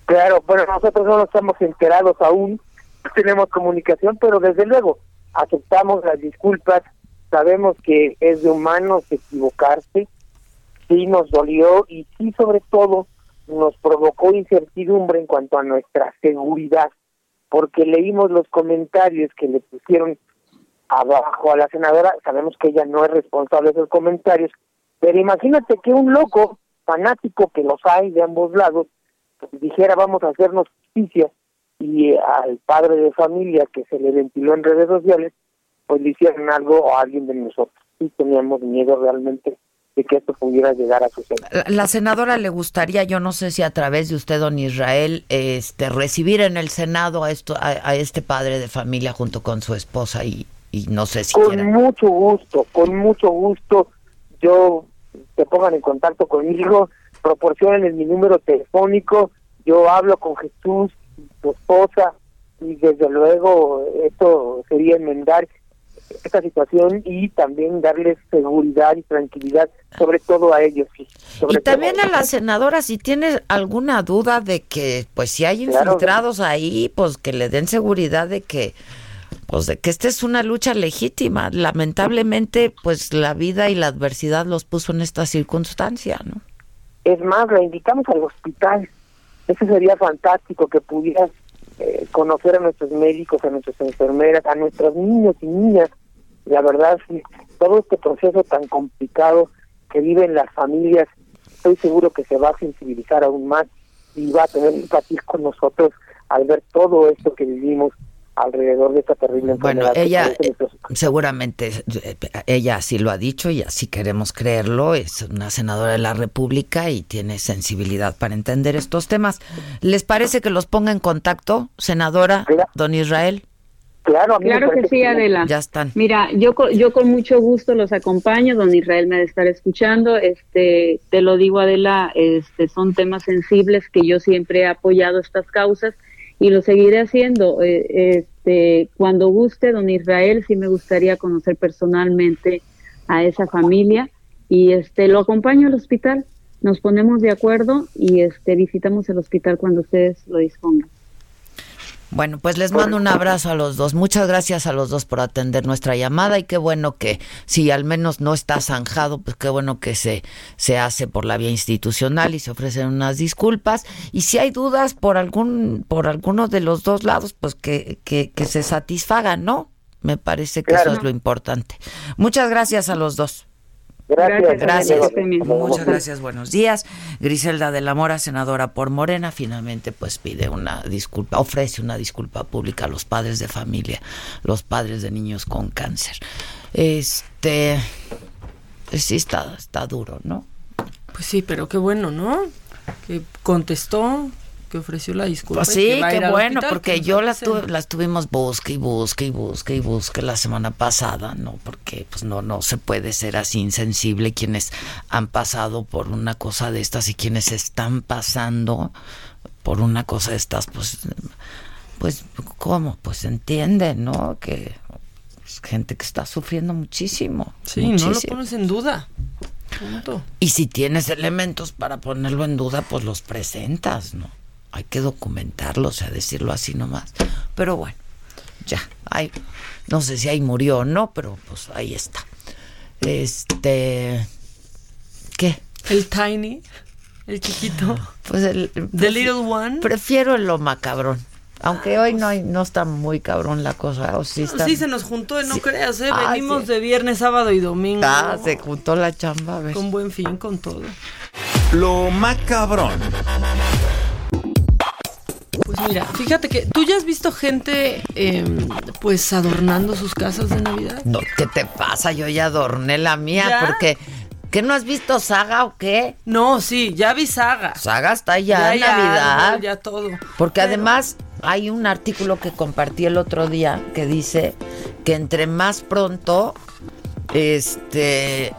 Claro, bueno, nosotros no nos estamos enterados aún, tenemos comunicación, pero desde luego aceptamos las disculpas, sabemos que es de humanos equivocarse, sí nos dolió y sí sobre todo nos provocó incertidumbre en cuanto a nuestra seguridad, porque leímos los comentarios que le pusieron abajo a la senadora, sabemos que ella no es responsable de esos comentarios, pero imagínate que un loco fanático que los hay de ambos lados pues, dijera vamos a hacernos justicia y al padre de familia que se le ventiló en redes sociales, pues le hicieron algo a alguien de nosotros. Y teníamos miedo realmente de que esto pudiera llegar a suceder. La, la senadora le gustaría, yo no sé si a través de usted, don Israel, este, recibir en el Senado a, esto, a este padre de familia junto con su esposa y, y no sé si con mucho gusto con mucho gusto. Yo te pongan en contacto conmigo proporcionen mi número telefónico. Yo hablo con Jesús tu esposa y desde luego esto sería enmendar esta situación y también darles seguridad y tranquilidad, sobre todo a ellos. y también a, la senadora, si tienes alguna duda de que, pues si hay infiltrados ahí, pues que le den seguridad de que pues de que esta es una lucha legítima. Lamentablemente, pues la vida y la adversidad los puso en esta circunstancia, ¿no? Es más, la invitamos al hospital. Eso sería fantástico que pudieras eh, conocer a nuestros médicos, a nuestras enfermeras, a nuestros niños y niñas. La verdad, todo este proceso tan complicado que viven las familias, estoy seguro que se va a sensibilizar aún más y va a tener empatía con nosotros al ver todo esto que vivimos alrededor de esta terrible enfermedad. Bueno, ella eh, seguramente, ella así lo ha dicho y así queremos creerlo, es una senadora de la República y tiene sensibilidad para entender estos temas. ¿Les parece que los ponga en contacto, senadora, don Israel? Claro, a mí me Claro que sí. Adela. Ya están. Mira, yo, co- yo con mucho gusto los acompaño, don Israel me ha de estar escuchando. Este, te lo digo, Adela, este, son temas sensibles que yo siempre he apoyado estas causas y lo seguiré haciendo. Eh, Este, cuando guste, don Israel, sí me gustaría conocer personalmente a esa familia y este, lo acompaño al hospital. Nos ponemos de acuerdo y este, visitamos el hospital cuando ustedes lo dispongan. Bueno, pues les mando un abrazo a los dos. Muchas gracias a los dos por atender nuestra llamada y qué bueno que, si al menos no está zanjado, pues qué bueno que se, se hace por la vía institucional y se ofrecen unas disculpas. Y si hay dudas por algún, por alguno de los dos lados, pues que, que, que se satisfagan, ¿no? Me parece que Claro. eso es lo importante. Muchas gracias a los dos. Gracias. Gracias. Muchas gracias. Buenos días. Griselda de la Mora, senadora por Morena, finalmente pues pide una disculpa, ofrece una disculpa pública a los padres de familia, los padres de niños con cáncer. Este pues sí está está duro, ¿no? Pues sí, pero qué bueno, ¿no? Que contestó, que ofreció la disculpa. Pues sí, qué bueno, hospital, porque que yo las, tuve, las tuvimos busque y busque y busque y busque la semana pasada, ¿no? Porque pues no, no se puede ser así insensible quienes han pasado por una cosa de estas y quienes están pasando por una cosa de estas, pues, pues, ¿cómo? Pues entienden, ¿no? Que es gente que está sufriendo muchísimo. Sí, no lo pones en duda. Punto. Y si tienes elementos para ponerlo en duda, pues los presentas, ¿no? Hay que documentarlo, o sea, decirlo así nomás. Pero bueno, ya, hay, no sé si ahí murió o no, pero pues ahí está. Este, ¿qué? El tiny, el chiquito. Pues el The little one. Prefiero el lo macabrón. Aunque hoy no hay, no está muy cabrón la cosa, o sí está. Sí, se nos juntó, no Sí. creas, ¿eh? Ah, Venimos sí. de viernes, sábado y domingo. Ah, se juntó la chamba, a ver. Con buen fin, con todo. Lo macabrón. Pues mira, fíjate que tú ya has visto gente, eh, pues, adornando sus casas de Navidad. No, ¿qué te pasa? Yo ya adorné la mía ¿Ya? porque ¿qué no has visto Saga o qué? No, sí, ya vi Saga. Saga está ya, Ya en Navidad. árbol, ya todo. Porque Pero- además hay un artículo que compartí el otro día que dice que entre más pronto este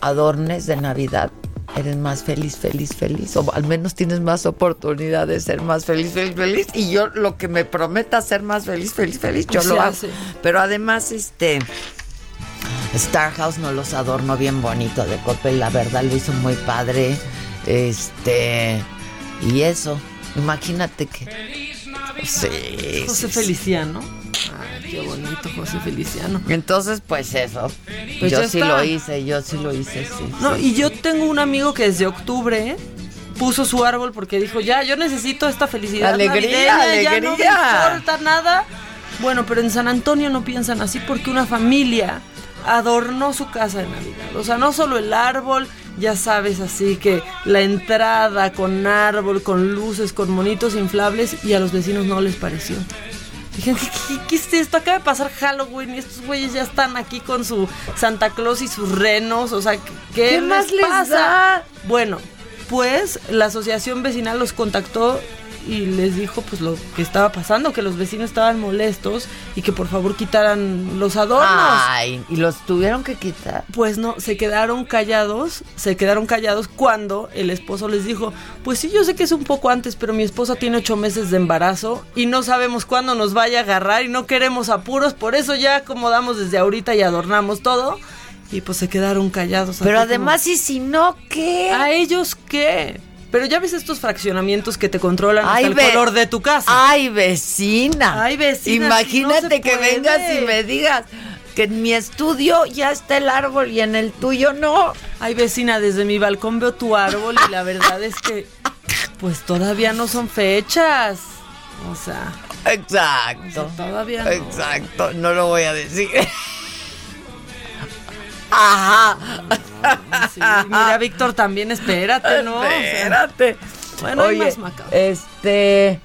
adornes de Navidad eres más feliz, feliz, feliz, o al menos tienes más oportunidad de ser más feliz, feliz, feliz. Y yo lo que me prometa ser más feliz, feliz, feliz, yo Se lo hago. Pero además, este Star House no los adornó bien bonito de Coppel, la verdad lo hizo muy padre. Este y eso, imagínate que Sí. José sí, Feliciano. Ay, qué bonito, José Feliciano. Entonces, pues eso. Pues yo sí está. lo hice, yo sí lo hice, sí. No, sí. y yo tengo un amigo que desde octubre puso su árbol porque dijo, ya, yo necesito esta felicidad Alegría, navideña, ya no me importa nada. Bueno, pero en San Antonio no piensan así porque una familia adornó su casa de Navidad. O sea, no solo el árbol, ya sabes, así que la entrada con árbol, con luces, con monitos inflables y a los vecinos no les pareció. Dijeron, ¿qué, qué, es esto? Acaba de pasar Halloween y estos güeyes ya están aquí con su Santa Claus y sus renos. O sea, ¿qué, qué ¿Qué más les pasa? da? Bueno, pues la asociación vecinal los contactó y les dijo pues lo que estaba pasando, que los vecinos estaban molestos y que por favor quitaran los adornos. Ay, y los tuvieron que quitar. Pues no, se quedaron callados, se quedaron callados cuando el esposo les dijo, pues sí, yo sé que es un poco antes, pero mi esposa tiene ocho meses de embarazo y no sabemos cuándo nos vaya a agarrar y no queremos apuros, por eso ya acomodamos desde ahorita y adornamos todo. Y pues se quedaron callados. Pero como, además, ¿y si no qué? ¿A ellos qué? Pero ya ves estos fraccionamientos que te controlan hasta el color de tu casa. Ay, vecina. Ay, vecina, Imagínate no que puede. vengas y me digas que en mi estudio ya está el árbol y en el tuyo no. Ay, vecina, desde mi balcón veo tu árbol y la verdad es que pues todavía no son fechas. O sea, Exacto. todavía no. Exacto, no lo voy a decir. Ajá. Sí, mira, Víctor, también espérate, ¿no? Espérate. bueno, hay Oye, más macabro. este.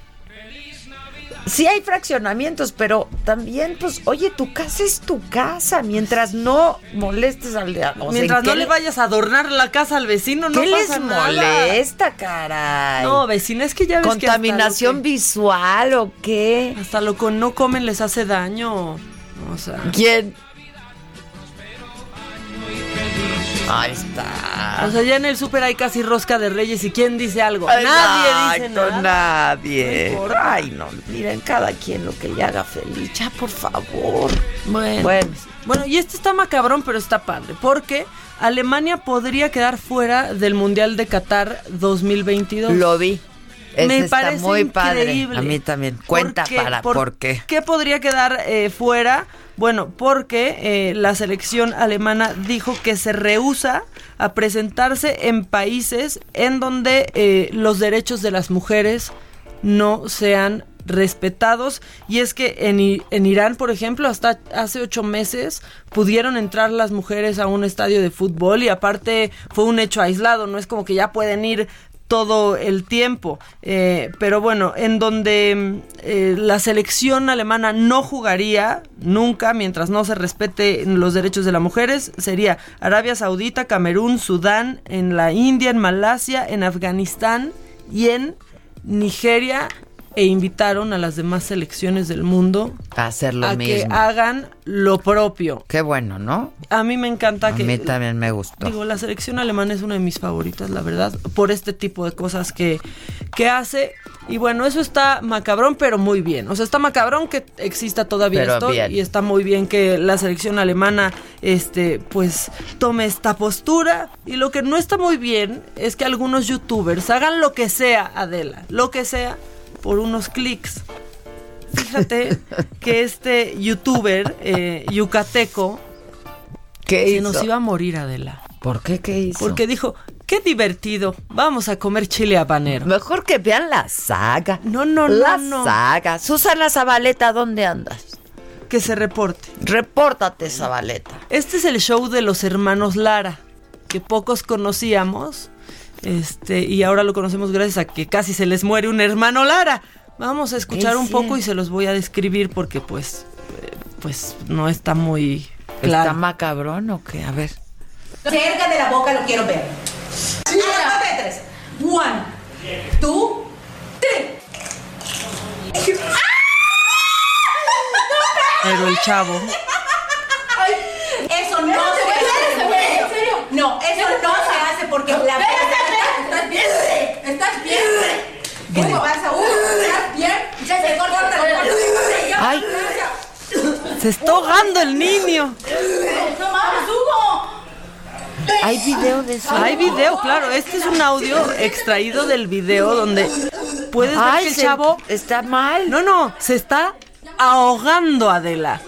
Sí hay fraccionamientos, pero también, pues, oye, tu casa es tu casa. Mientras no molestes al de... o sea, Mientras ¿en no le vayas a adornar la casa al vecino, no ¿Qué pasa les nada. molesta, caray? No, vecina, es que ya ves que ¿Contaminación lo que- visual o qué? Hasta lo que no comen les hace daño. O sea. ¿Quién? Ahí está. O sea, ya en el súper hay casi rosca de reyes y ¿quién dice algo? Nadie dice nada. Nadie. No. Ay, no, miren, cada quien lo que le haga feliz. Ya, por favor. Bueno. Bueno. Bueno, y este está macabrón, pero está padre. Porque Alemania podría quedar fuera del Mundial de Qatar 2022. Lo vi. Ese Me está parece muy padre. increíble. A mí también. Cuenta para por, qué. ¿Qué podría quedar eh, fuera? Bueno, porque eh, la selección alemana dijo que se rehúsa a presentarse en países en donde eh, los derechos de las mujeres no sean respetados y es que en, en Irán por ejemplo hasta hace ocho meses pudieron entrar las mujeres a un estadio de fútbol y aparte fue un hecho aislado no es como que ya pueden ir todo el tiempo. Eh, pero bueno, en donde eh, la selección alemana no jugaría nunca mientras no se respete los derechos de las mujeres sería Arabia Saudita, Camerún, Sudán, en la India, en Malasia, en Afganistán y en Nigeria e invitaron a las demás selecciones del mundo A hacer lo a que hagan lo propio. Qué bueno, ¿no? A mí me encanta A que mí también me gustó. Digo, la selección alemana es una de mis favoritas, la verdad, por este tipo de cosas que, que hace. Y bueno, eso está macabrón, pero muy bien. O sea, está macabrón que exista todavía Pero esto bien. y está muy bien que la selección alemana, este, pues, tome esta postura. Y lo que no está muy bien es que algunos youtubers hagan lo que sea, Adela, lo que sea, por unos clics. Fíjate que este youtuber eh, yucateco ¿Qué se hizo? nos iba a morir, Adela. ¿Por qué? ¿Qué hizo? Porque dijo, qué divertido, vamos a comer chile habanero. Mejor que vean la saga. No, no, la no, no. saga. Susana Zabaleta, ¿dónde andas? Que se reporte. Repórtate, Zabaleta. Este es el show de los hermanos Lara, que pocos conocíamos. Este, y ahora lo conocemos gracias a que casi se les muere un hermano Lara. Vamos a escuchar Es un poco y se los voy a describir porque pues eh, pues no está muy ¿Está claro. macabrón o qué? A ver. Cerca de la boca lo quiero ver. Sí, a la de tres. One, two, three. Pero el chavo. Eso no se hace. ¿En serio? No, eso no se hace porque la ¿Estás bien? ¿Estás bien? ¿Cómo vas a ¿Estás bien? Ya se corta, se corta. Ay. Se está ahogando el niño. No mames, Hugo. ¿Hay video de eso? Hay video, claro. Este es un audio extraído del video donde puedes ver Ay, que el se- chavo está mal. No, no, se está ahogando, Adela.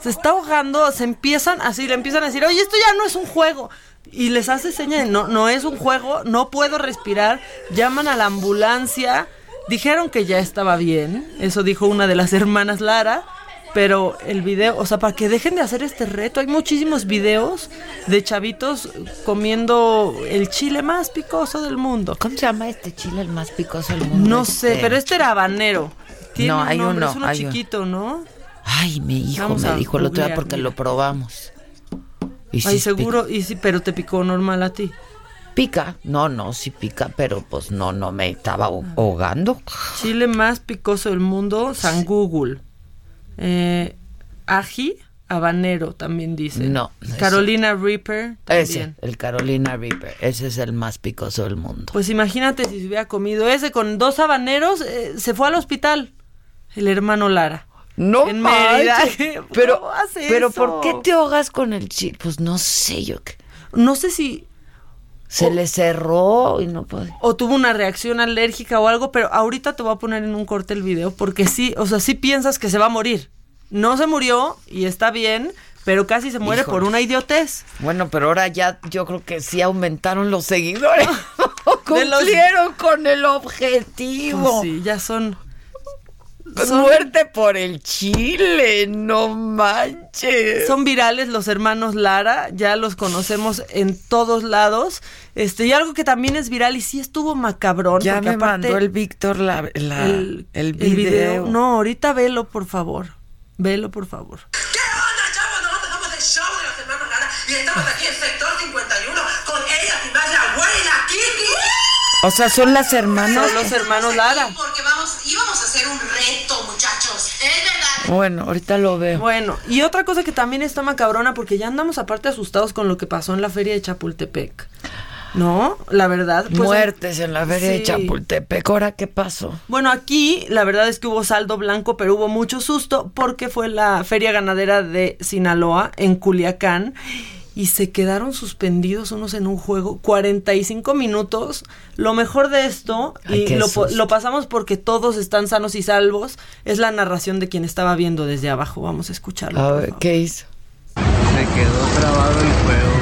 Se está ahogando, se empiezan así, le empiezan a decir, oye, esto ya no es un juego. Y les hace señas, no, no es un juego, no puedo respirar. Llaman a la ambulancia. Dijeron que ya estaba bien. Eso dijo una de las hermanas Lara. Pero el video, o sea, para que dejen de hacer este reto, hay muchísimos videos de chavitos comiendo el chile más picoso del mundo. ¿Cómo se llama este chile el más picoso del mundo? No sé, Este. pero este era habanero. Tiene No, un hay nombre, uno, Es uno hay chiquito, ¿no? Ay, mi hijo Vamos me dijo el otro día porque lo probamos. Y Ay, seguro, y sí, pero te picó normal a ti. Pica. No, no, sí pica, pero pues no, no me estaba aho- ahogando. Chile más picoso del mundo, San Google. Eh, ají, habanero también dice. No, Carolina Reaper Ese, el Carolina Reaper. Ese es el más picoso del mundo. Pues imagínate si se hubiera comido ese con dos habaneros, eh, se fue al hospital. El hermano Lara. No en manches. Pero, ¿Cómo hace pero? ¿por qué te ahogas con el chile? Pues no sé yo. qué- No sé si Se le cerró y no puede. o tuvo una reacción alérgica o algo, pero ahorita te voy a poner en un corte el video porque sí, o sea, sí piensas que se va a morir. No se murió y está bien, pero casi se muere Híjole. por una idiotez. Bueno, pero ahora ya yo creo que sí aumentaron los seguidores. De los- Cumplieron con el objetivo. Pues sí, ya son Son- Muerte por el chile, no manches. Son virales los hermanos Lara, ya los conocemos en todos lados. Este, y algo que también es viral y sí estuvo macabrón. Ya me aparte mandó el Víctor la, la- el, el video. No, ahorita velo, por favor. Velo, por favor. Y estamos aquí en sector 51 con ella y más la abuela Kitty. O sea, son las hermanas. Son los hermanos Lara. Bueno, ahorita lo veo. Bueno, y otra cosa que también está macabrona, porque ya andamos aparte asustados con lo que pasó en la feria de Chapultepec. ¿No? La verdad. pues, Muertes en la feria de. Chapultepec. ¿Ahora qué pasó? Bueno, aquí la verdad es que hubo saldo blanco, pero hubo mucho susto porque fue la feria ganadera de Sinaloa en Culiacán y se quedaron suspendidos unos en un juego 45 minutos. Lo mejor de esto, Ay, y lo, pasamos porque todos están sanos y salvos, es la narración de quien estaba viendo desde abajo. Vamos a escucharlo. A ver. ¿qué hizo? Se quedó trabado el juego.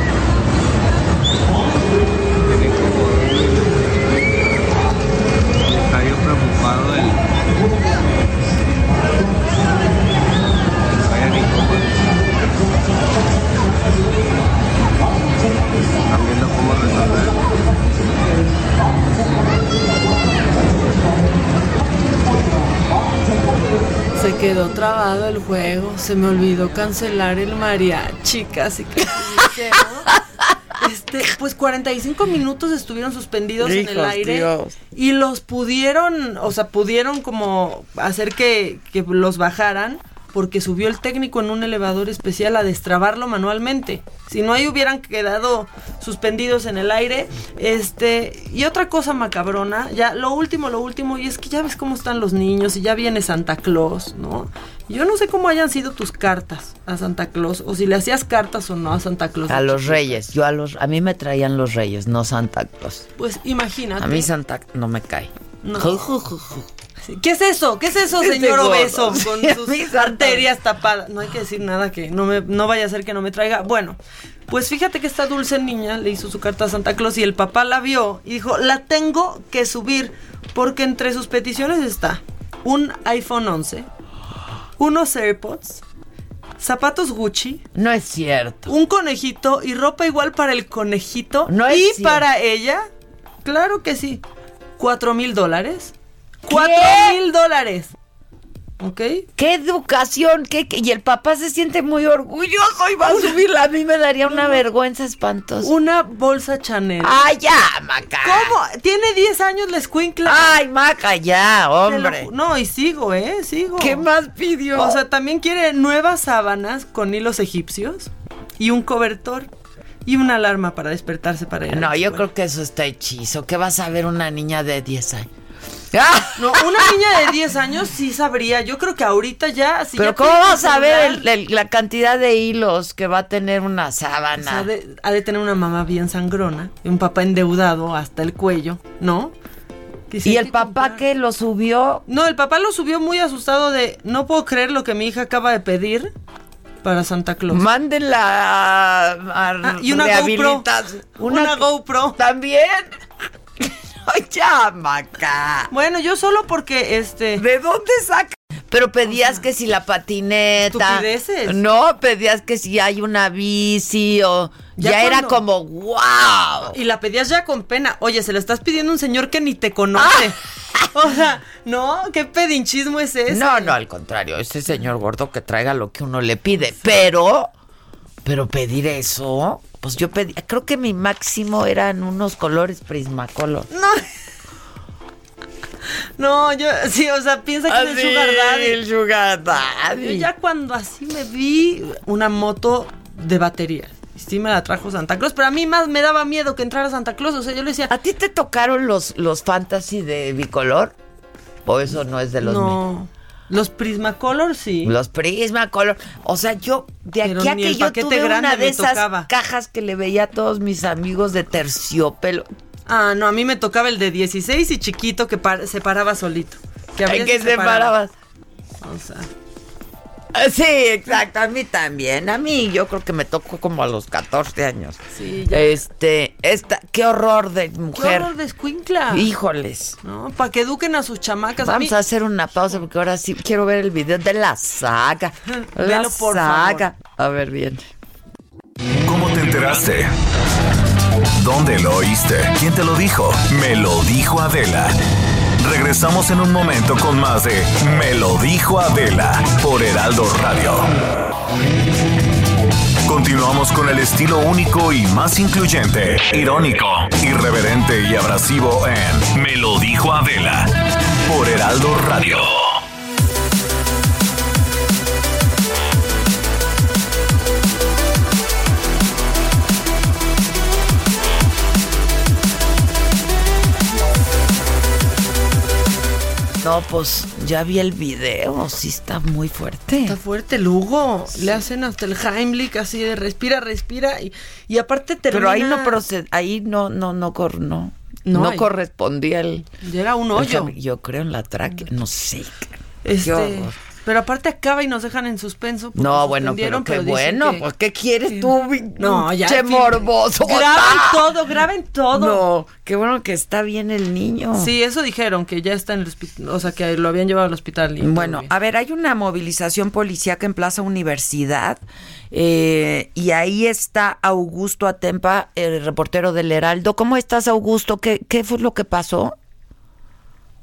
Quedó trabado el juego, se me olvidó cancelar el mariachi, casi que. Este, pues 45 minutos estuvieron suspendidos en el aire Dios. y los pudieron, o sea, pudieron como hacer que, que los bajaran porque subió el técnico en un elevador especial a destrabarlo manualmente. Si no ahí hubieran quedado suspendidos en el aire. Este, y otra cosa macabrona, ya lo último, lo último, y es que ya ves cómo están los niños y ya viene Santa Claus, ¿no? Yo no sé cómo hayan sido tus cartas a Santa Claus o si le hacías cartas o no a Santa Claus. A los reyes. Yo a los a mí me traían los reyes, no Santa Claus. Pues imagínate. A mí Santa no me cae. No. ¿Qué es eso? ¿Qué es eso, Este señor obeso? Con sus arterias tapadas. No hay que decir nada que no me no vaya a ser que no me traiga. Bueno, pues fíjate que esta dulce niña le hizo su carta a Santa Claus y el papá la vio y dijo, la tengo que subir porque entre sus peticiones está un iPhone 11, unos AirPods, zapatos Gucci, No es cierto. un conejito y ropa igual para el conejito No es y cierto. para ella. Claro que sí. Cuatro mil dólares. Cuatro mil dólares. ¿Ok? ¡Qué educación! ¿Qué, qué? Y el papá se siente muy orgulloso y va a subirla. A mí me daría una vergüenza espantosa. Una bolsa Chanel. ¡Ay, ya, Maca! ¿Cómo? Tiene 10 años la escuincla. ¡Ay, Maca, ya, lo hombre! No, y sigo, ¿eh? Sigo. ¿Qué más pidió? O sea, también quiere nuevas sábanas con hilos egipcios y un cobertor y una alarma para despertarse para ir. no, yo creo que eso está hechizo. ¿Qué vas a ver una niña de 10 años? ¡Ah! No, una niña de 10 años sí sabría. Yo creo que ahorita ya. Si Pero ya ¿cómo vas a ver celular, el- el- la cantidad de hilos que va a tener una o sea, sábana? ha, de, ha de tener una mamá bien sangrona y un papá endeudado hasta el cuello, ¿no? ¿Y el que papá que lo subió? No, el papá lo subió muy asustado de no puedo creer lo que mi hija acaba de pedir para Santa Claus. Mándenla a, a Ah, y una rehabilitación. Una GoPro. También. Ay, ya, Maca. Bueno, yo solo porque este ¿De dónde saca? Pero pedías que si la patineta. Estupideces. No, pedías que si hay una bici o. Ya, Ya era como, wow. y la pedías ya con pena. Oye, se la estás pidiendo a un señor que ni te conoce. O sea, no, qué pedinchismo es ese. No, no, al contrario, ese señor gordo que traiga lo que uno le pide. Pero, pero pedir eso, pues yo pedí, creo que mi máximo eran unos colores Prismacolor. No. No, yo sí, o sea, piensa que es el Así, sugar daddy. el sugar Yo daddy. ya cuando así me vi una moto de batería. Sí me la trajo Santa Claus, pero a mí más me daba miedo que entrara Santa Claus. O sea, yo le decía, ¿A ti te tocaron los, los fantasy de bicolor? ¿O eso no es de los míos? Los Prismacolor sí. Los Prismacolor. O sea, yo, de Pero aquí a que yo tuve una de esas tocaba. cajas que le veía a todos mis amigos de terciopelo. Ah, no, a mí me tocaba el de 16 y chiquito que par- se paraba solito. Que ¿En qué y se parabas? O sea, Sí, exacto, a mí también. A mí yo creo que me tocó como a los 14 años. Sí, ya. Este, esta, qué horror de ¡Qué mujer. horror de escuincla! Híjoles. ¿No? Para que eduquen a sus chamacas. Vamos a, hacer una pausa porque ahora sí quiero ver el video de la saga. La Velo, por saga. A ver bien. ¿Cómo te enteraste? ¿Dónde lo oíste? ¿Quién te lo dijo? Me lo dijo Adela. Regresamos en un momento con más de Me lo dijo Adela por Heraldo Radio. Continuamos con el estilo único y más incluyente, irónico, irreverente y abrasivo en Me lo dijo Adela por Heraldo Radio. No, pues ya vi el video, sí está muy fuerte. Está fuerte, Lugo. Le hacen hasta el Heimlich así de respira, respira. Y, y aparte termina... Pero ahí no proced, ahí no, no, no, cor- no, No, correspondía el. Llega un hoyo. yo creo en la tráquea, no sé. Este, Qué horror. Pero aparte acaba y nos dejan en suspenso. No, bueno, pero qué bueno, que- pues ¿qué quieres tú? No, ya. Che morboso. Graben todo, graben todo. No, qué bueno que está bien el niño. Sí, eso dijeron, que ya está en el hospital, o sea, que lo habían llevado al hospital. y Bueno, a ver, hay una movilización policíaca en Plaza Universidad eh, y ahí está Augusto Atempa, el reportero del Heraldo. ¿Cómo estás, Augusto? ¿Qué, qué fue lo que pasó?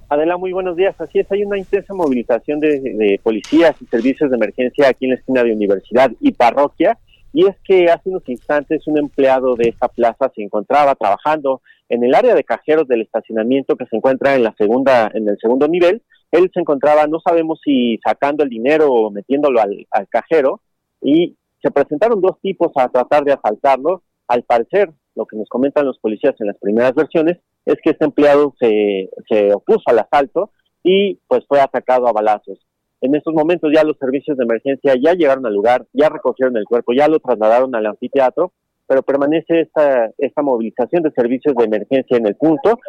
Adela, muy buenos días. Así es, hay una intensa movilización de, de policías y servicios de emergencia aquí en la esquina de Universidad y Parroquia. Y es que hace unos instantes un empleado de esta plaza se encontraba trabajando en el área de cajeros del estacionamiento que se encuentra en la segunda, en el segundo nivel. Él se encontraba, no sabemos si sacando el dinero o metiéndolo al, al cajero, y se presentaron dos tipos a tratar de asaltarlo. Al parecer, lo que nos comentan los policías en las primeras versiones es que este empleado se, se opuso al asalto y pues fue atacado a balazos. En estos momentos ya los servicios de emergencia ya llegaron al lugar, ya recogieron el cuerpo, ya lo trasladaron al anfiteatro, pero permanece esta, esta movilización de servicios de emergencia en el punto.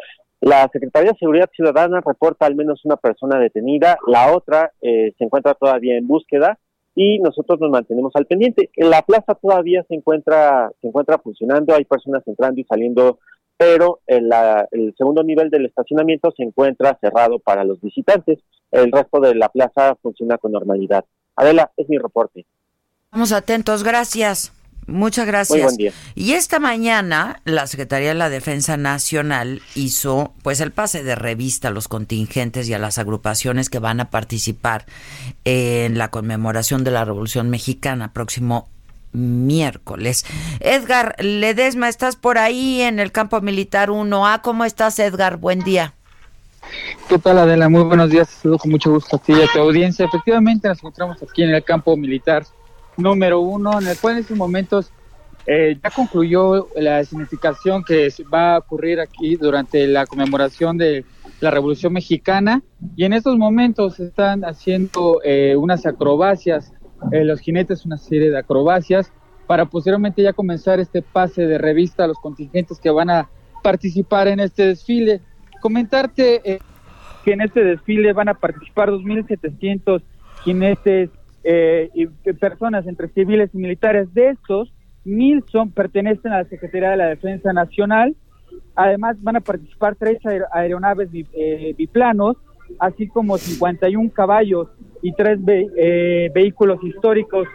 La Secretaría de Seguridad Ciudadana reporta al menos una persona detenida, la otra eh, se encuentra todavía en búsqueda y nosotros nos mantenemos al pendiente. La plaza todavía se encuentra se encuentra funcionando, hay personas entrando y saliendo, pero el, la- el segundo nivel del estacionamiento se encuentra cerrado para los visitantes. El resto de la plaza funciona con normalidad. Adela, es mi reporte. Vamos atentos, gracias. Muchas gracias. Muy buen día. Y esta mañana la Secretaría de la Defensa Nacional hizo pues el pase de revista a los contingentes y a las agrupaciones que van a participar en la conmemoración de la Revolución Mexicana próximo miércoles. Edgar Ledesma, estás por ahí en el campo militar 1A. ¿Cómo estás, Edgar? Buen día. ¿Qué tal, Adela? Muy buenos días. Saludo con mucho gusto a ti y a tu audiencia. Efectivamente, nos encontramos aquí en el campo militar número uno, en el cual en estos momentos eh, ya concluyó la significación que va a ocurrir aquí durante la conmemoración de la Revolución Mexicana. Y en estos momentos están haciendo eh, unas acrobacias, eh, los jinetes, una serie de acrobacias, para posteriormente ya comenzar este pase de revista a los contingentes que van a participar en este desfile comentarte eh, que en este desfile van a participar 2.700 jinetes eh, y personas entre civiles y militares. De estos, 1.000 son, pertenecen a la Secretaría de la Defensa Nacional. Además, van a participar tres aer- aeronaves bi- biplanos, así como 51 caballos y tres ve- eh, vehículos históricos.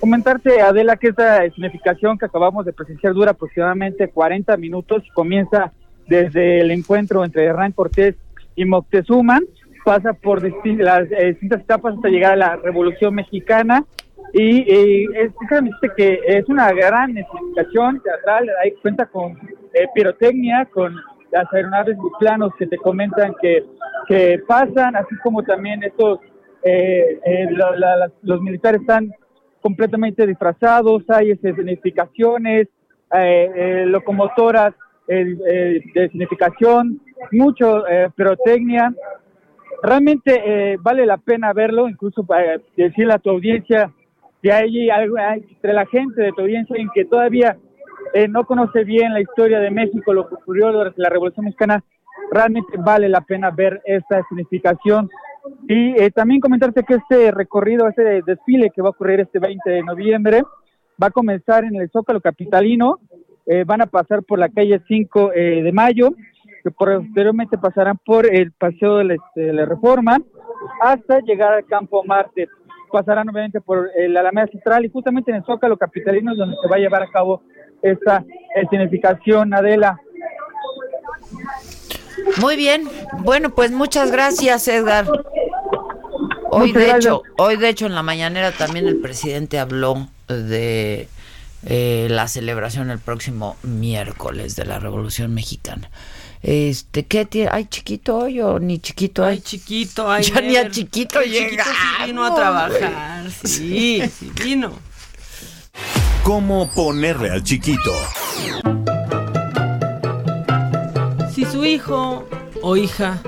Comentarte, Adela, que esta significación que acabamos de presenciar dura aproximadamente 40 minutos comienza desde el encuentro entre Hernán Cortés y Moctezuma, pasa por disti- las eh, distintas etapas hasta llegar a la Revolución Mexicana y, y es, que es una gran significación teatral, ahí cuenta con eh, pirotecnia, con las aeronaves biplanos que te comentan que, que pasan, así como también estos, eh, eh, la- la- los militares están completamente disfrazados, hay significaciones, eh, eh, locomotoras eh, eh, de significación, mucho pirotecnia. Realmente vale la pena verlo, incluso para decirle a tu audiencia que hay entre la gente de tu audiencia en que todavía eh, no conoce bien la historia de México, lo que ocurrió durante la Revolución Mexicana, realmente vale la pena ver esta significación Y eh, también comentarte que este recorrido, este desfile que va a ocurrir este 20 de noviembre, va a comenzar en el Zócalo Capitalino, eh, van a pasar por la calle 5 eh, de Mayo, que posteriormente pasarán por el Paseo de la, este, de la Reforma, hasta llegar al Campo Marte. Pasarán obviamente por la Alameda Central y justamente en el Zócalo Capitalino es donde se va a llevar a cabo esta escenificación, Adela. Muy bien. Bueno, pues muchas gracias, Edgar. Hoy Muchas de gracias. hecho, hoy de hecho en la mañanera también el presidente habló de eh, la celebración el próximo miércoles de la Revolución Mexicana. Este, ¿qué tiene? ¿Hay chiquito hoy o ni chiquito hay? Chiquito, ay, Ya ni a chiquito El chiquito sí vino a trabajar, sí, sí vino. ¿Cómo ponerle al chiquito? Si su hijo o hija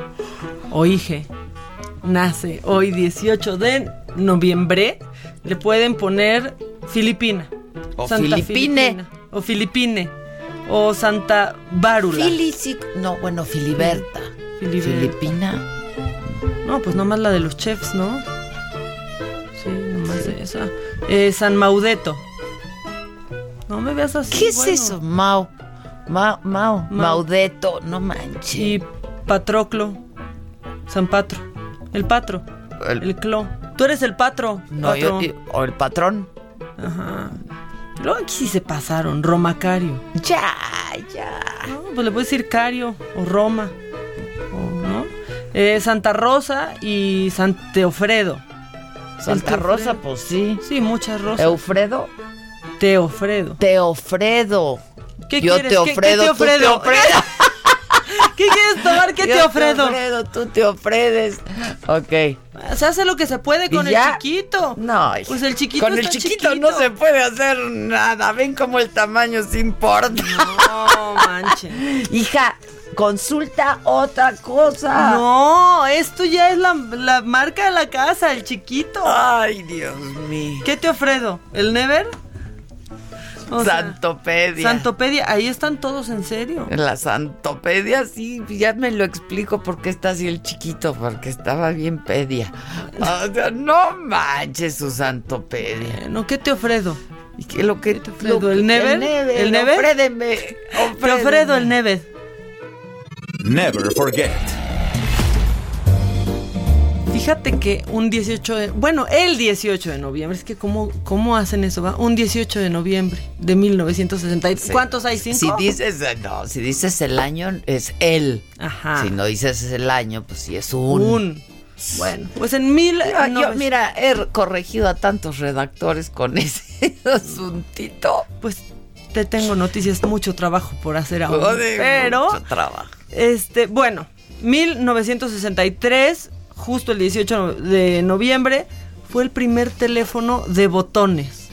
o hije nace hoy 18 de noviembre, le pueden poner Filipina. O Filipine. Filipina, O Filipine. O Santa Bárula. Filisic, no, bueno, Filiberta. Filiberta. Filipina. No, pues nomás la de los chefs, ¿no? Sí, nomás esa. Eh, San Maudeto. No me veas así. ¿Qué es bueno. eso? Mau. Mau, Mau. Maudeto, no manches. Y Patroclo. San Patro. El patro. El, clo. Tú eres el patro. No, yo- patro. yo- o el patrón. Ajá. Luego aquí sí se pasaron. Romacario. Ya, ya. No, pues le puedes decir Cario o Roma. O, ¿no? Eh, Santa Rosa y San Teofredo. Santa El Teofredo. Rosa, pues sí. Sí, muchas rosas. Eufredo. Teofredo. Teofredo. ¿Qué Yo quieres? te ¿Qué- ofredo, qué te tú te ofredo? ofredo. ¿Qué quieres tomar? ¿Qué Yo te ofredo? ofredo, tú te ofredes. Ok. Se hace lo que se puede con ¿Y el chiquito. No. Pues el chiquito Con el chiquito, chiquito. no se puede hacer nada. Ven cómo el tamaño se importa. No manches. Hija, consulta otra cosa. No, esto ya es la, la marca de la casa, el chiquito. Ay, Dios mío. ¿Qué te ofredo? ¿El Never? O sea, Santopedia. Santopedia, ahí están todos en serio. En la santopedia, sí, ya me lo explico por qué está así el chiquito, porque estaba bien pedia. O sea, no manches su santopedia. No, ¿qué te ofredo? ¿Y qué lo que te ofredo? ¿El Never? ¿El Never? Ofrédeme, Te ofredo el Never. Never forget. Fíjate que un 18 de... Bueno, el 18 de noviembre. Es que ¿cómo, cómo hacen eso? Va? Un 18 de noviembre de 1960. Sí. ¿Cuántos hay? ¿Cinco? Si dices, no, si dices el año, es él. Ajá. Si no dices el año, pues sí es un. Un. Bueno, pues en mil... No, yo, mira, he corregido a tantos redactores con ese asuntito. Pues te tengo noticias, mucho trabajo por hacer. Joder, pero, mucho trabajo. este, bueno, 1963, justo el 18 de noviembre, fue el primer teléfono de botones.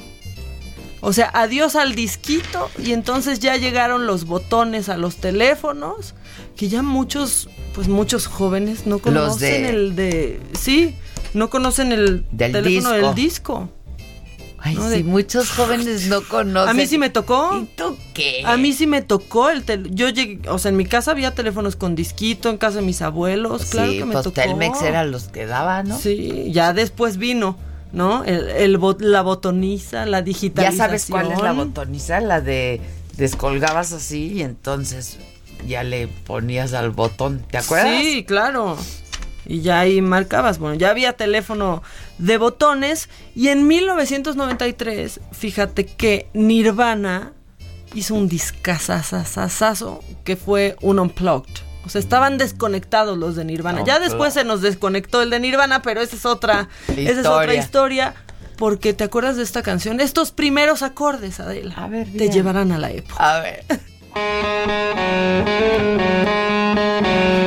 O sea, adiós al disquito y entonces ya llegaron los botones a los teléfonos, que ya muchos, pues muchos jóvenes no conocen de- el de... Sí, no conocen el Del teléfono disco. del disco. Ay, No, sí, de- muchos jóvenes no conocen. A mí sí me tocó. ¿Y tú qué? A mí sí me tocó el tel yo llegué, o sea, en mi casa había teléfonos con disquito, en casa de mis abuelos, claro sí, que me pues tocó. Telmex era los que daba, ¿no? Sí, ya después vino, ¿no? El, el bot- la botoniza, la Ya digitalización. sabes cuál es la botoniza, la de descolgabas así y entonces ya le ponías al botón, ¿te acuerdas? Sí, claro. Y ya ahí marcabas, bueno, ya había teléfono de botones y en 1993, fíjate que Nirvana hizo un discazazazazo que fue un unplugged. O sea, estaban desconectados los de Nirvana. Ya después se nos desconectó el de Nirvana, pero esa es otra, esa es otra Historia. historia. Porque te acuerdas de esta canción, estos primeros acordes, Adela, A ver, te llevarán a la época. A ver.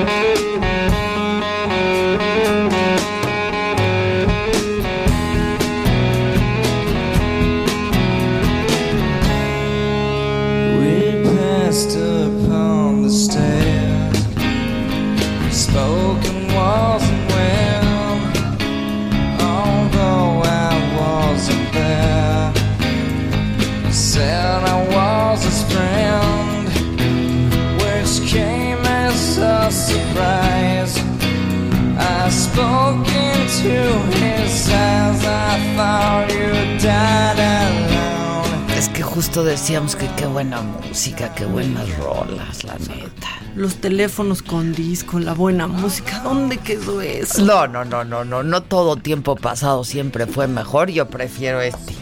decíamos que qué buena música, qué buenas rolas, la neta. Los teléfonos con disco, la buena música, ¿dónde quedó eso? No, no, no, no, no, no todo tiempo pasado siempre fue mejor, yo prefiero este.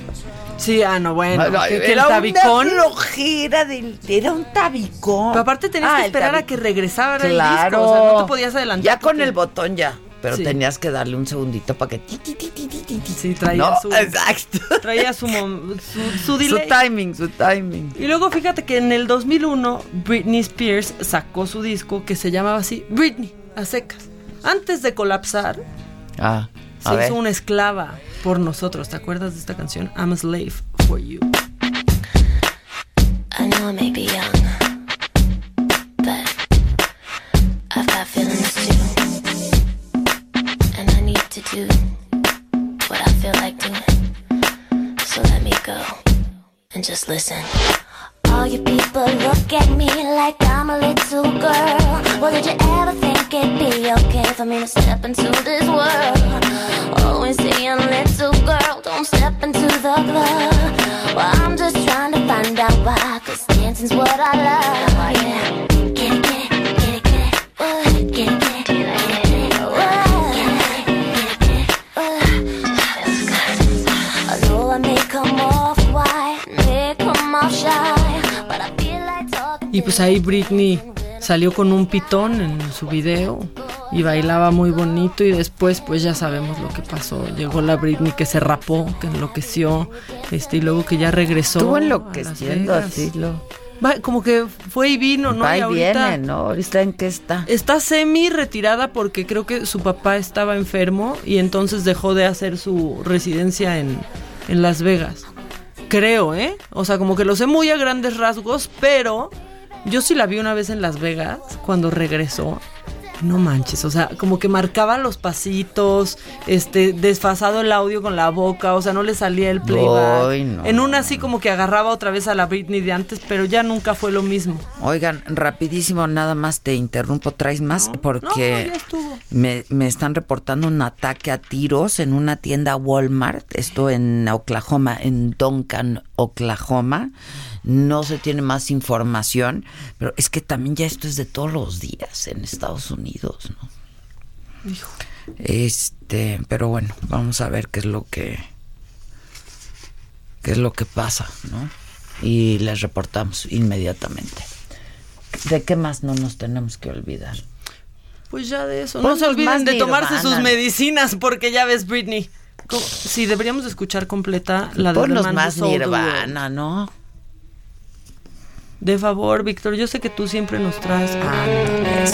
Sí, ah, no, bueno. Que, que el era tabicón. Una flojera del, era un tabicón. Pero aparte tenías Ah, que el esperar a que regresara Claro. el disco. O sea, no te podías adelantar. Ya con porque- el botón ya. Pero Sí. tenías que darle un segundito para que. ti, ti, ti. Sí, traía No, su. exacto. Traía su, su, su timing, su timing. Y luego fíjate que en el 2001 Britney Spears sacó su disco que se llamaba así Britney, a secas. Antes de colapsar, Ah, se ver. hizo una esclava por nosotros. ¿Te acuerdas de esta canción? I'm a slave for you. I know I may be young, to do what I feel like doing. So let me go and just listen. All you people look at me like I'm a little girl. Well, did you ever think it'd be okay for me to step into this world? Always saying, little girl, don't step into the club. Well, I'm just trying to find out why, cause dancing's what I love. Oh, yeah. Get it, get it, Get it, get it, get it, get it. Y pues ahí Britney salió con un pitón en su video y bailaba muy bonito y después pues ya sabemos lo que pasó. Llegó la Britney que se rapó, que enloqueció, este y luego que ya regresó. Estuvo enloqueciendo así lo. Va, como que fue y vino, ¿no? Va Y y ahorita viene, ¿no? Ahorita en qué está. Está semi retirada porque creo que su papá estaba enfermo y entonces dejó de hacer su residencia en, en Las Vegas. Creo, ¿eh? O sea, como que lo sé muy a grandes rasgos, pero yo sí la vi una vez en Las Vegas cuando regresó. No manches, o sea, como que marcaba los pasitos, este, desfasado el audio con la boca, o sea, no le salía el playback. Ay, no. En una así como que agarraba otra vez a la Britney de antes, pero ya nunca fue lo mismo. Oigan, rapidísimo, nada más te interrumpo, traes más porque No, ya estuvo. me, me están reportando un ataque a tiros en una tienda Walmart, esto en Oklahoma, en Duncan, Oklahoma. No se tiene más información, pero es que también ya esto es de todos los días en Estados Unidos, ¿no? Este, pero bueno, vamos a ver qué es lo que qué es lo que pasa, ¿no? Y les reportamos inmediatamente. ¿De qué más no nos tenemos que olvidar? Pues ya de eso. No se olviden de tomarse Nirvana. sus medicinas porque ya ves Britney. Sí, deberíamos de escuchar completa la de Who más Nirvana, ¿no? De favor, Víctor, yo sé que tú siempre nos traes. Ándale.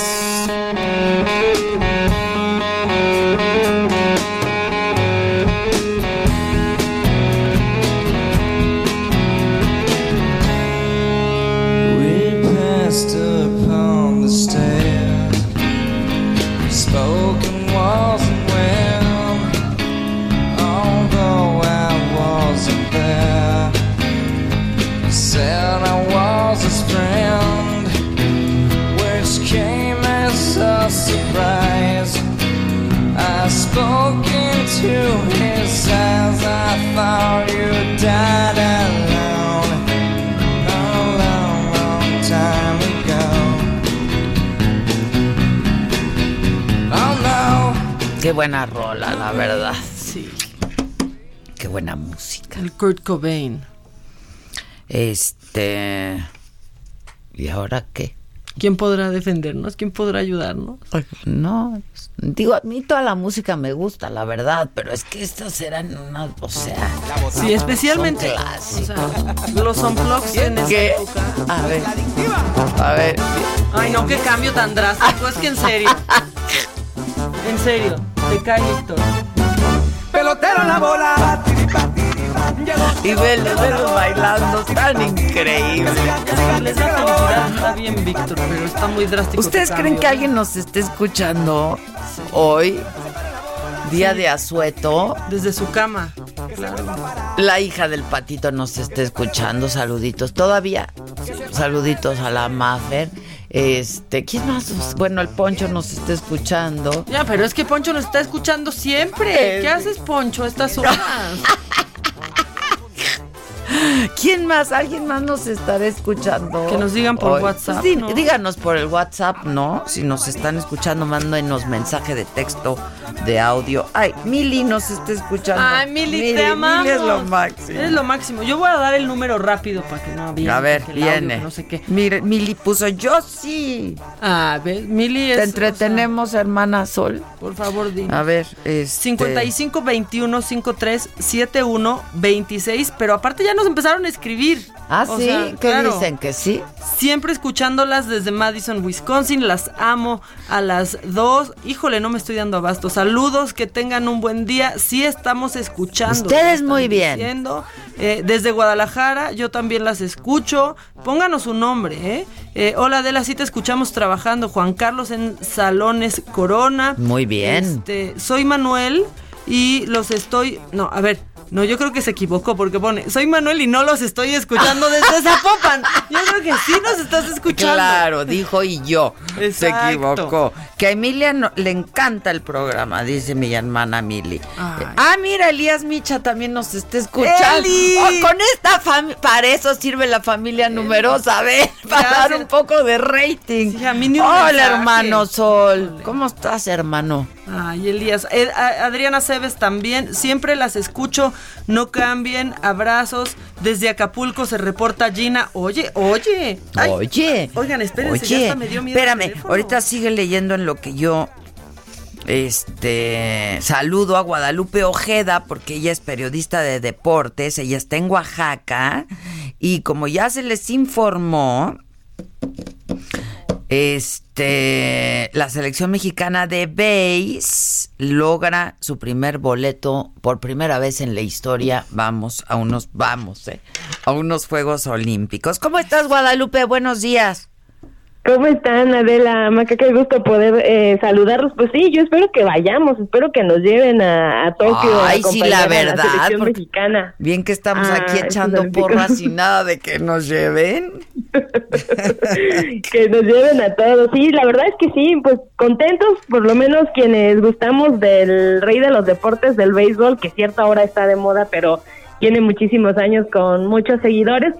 Into his eyes. I thought you died alone a long, long time ago. Oh no. Qué buena rola, la verdad. Sí. Qué buena música. El Kurt Cobain. Este. ¿Y ahora qué? ¿Quién podrá defendernos? ¿Quién podrá ayudarnos? No, digo, a mí toda la música me gusta, la verdad, pero es que estas eran unas, o sea, Sí, especialmente son clásicos. o sea, los unplugs en esa ¿Qué? época. A ver, a ver, Ay, no, qué cambio tan drástico. Es que en serio. En serio. Te cae, Víctor. Pelotero en la bola. Y velos, velos bailando. Les da felicidad. Está bien, Víctor, pero está muy drástico. ¿Ustedes creen que alguien nos esté escuchando hoy, día de asueto? Desde su cama. Claro. La hija del patito nos está escuchando, saluditos. Todavía, saluditos a la Mafer. Este, ¿quién más? Bueno, el Poncho nos está escuchando. Ya, pero es que Poncho nos está escuchando siempre. ¿Qué haces, Poncho, a estas horas? ¿Quién más? ¿Alguien más nos estará escuchando? Que nos digan por Hoy. WhatsApp. Díganos por el WhatsApp, ¿no? Si nos están escuchando, mándenos mensaje de texto, de audio. Ay, Mili nos está escuchando. Ay, Mili, te amamos. Mili es lo máximo. Eres lo máximo. Yo voy a dar el número rápido para que no había. A ver, audio, viene. no sé qué. Mire, Mili puso yo sí. Ah, ¿ves? Mili es. Te entretenemos, hermana Sol. Por favor, di. A ver, este... 55 21 53 71 26, pero aparte ya nos empezaron a escribir. Ah, O sí, sea, ¿qué claro. dicen? Que sí. Siempre escuchándolas desde Madison, Wisconsin, las amo a las dos. Híjole, no me estoy dando abasto. Saludos, que tengan un buen día. Sí estamos escuchando. Ustedes muy bien. diciendo. Eh, desde Guadalajara, yo también las escucho. Pónganos su nombre, ¿eh? Eh, hola, Adela, sí te escuchamos trabajando. Juan Carlos en Salones Corona. Muy bien. Este, soy Manuel y los estoy. No, a ver. No, yo creo que se equivocó porque pone, soy Manuel y no los estoy escuchando desde Zapopan. Yo creo que sí nos estás escuchando. Claro, dijo y yo. Se equivocó. Que a Emilia no- le encanta el programa, dice mi hermana Mili. Ay. Ah, mira, Elías Micha también nos está escuchando. Oh, con esta familia, para eso sirve la familia numerosa, a ver, para dar un poco de rating. Sí, a mí ni un Hola, mensaje. hermano Sol. ¿Cómo estás, hermano? Ay, Elías. Eh, Adriana Cebes también. Siempre las escucho. No cambien. Abrazos. Desde Acapulco se reporta Gina. Oye, oye. Ay, Oye. Oigan, espérense. ya Oye, hasta me dio miedo espérame, ahorita sigue leyendo en lo que yo este saludo a Guadalupe Ojeda porque ella es periodista de deportes, ella está en Oaxaca y como ya se les informó este la selección mexicana de base logra su primer boleto por primera vez en la historia, vamos a unos vamos, eh, a unos Juegos Olímpicos. ¿Cómo estás Guadalupe? Buenos días. ¿Cómo están, Adela? Maca, qué gusto poder eh, saludarlos. Pues sí, yo espero que vayamos, espero que nos lleven a, a Tokio. a Ay, sí, acompañar la a verdad, selección porque- mexicana. Bien que estamos Ah, aquí echando porras y nada de que nos lleven. que nos lleven a todos. Sí, la verdad es que sí, pues contentos, por lo menos quienes gustamos del rey de los deportes del béisbol, que cierto ahora está de moda, pero tiene muchísimos años con muchos seguidores.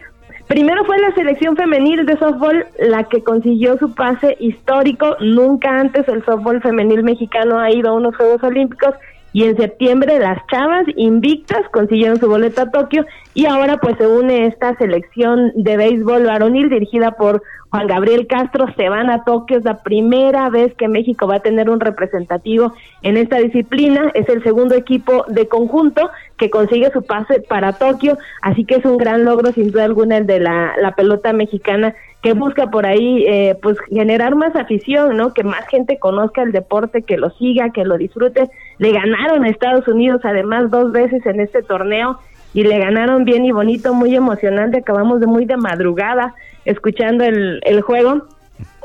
Primero fue la selección femenil de softball la que consiguió su pase histórico. Nunca antes el softball femenil mexicano ha ido a unos Juegos Olímpicos y en septiembre las chavas invictas consiguieron su boleto a Tokio y ahora pues se une esta selección de béisbol varonil dirigida por Juan Gabriel Castro, se van a Tokio, es la primera vez que México va a tener un representativo en esta disciplina, es el segundo equipo de conjunto que consigue su pase para Tokio, así que es un gran logro sin duda alguna el de la, la pelota mexicana que busca por ahí eh, pues generar más afición, ¿no? Que más gente conozca el deporte, que lo siga, que lo disfrute. Le ganaron a Estados Unidos además dos veces en este torneo y le ganaron bien y bonito, muy emocionante. Acabamos de muy de madrugada escuchando el, el juego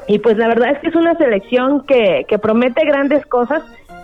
y pues la verdad es que es una selección que, que promete grandes cosas.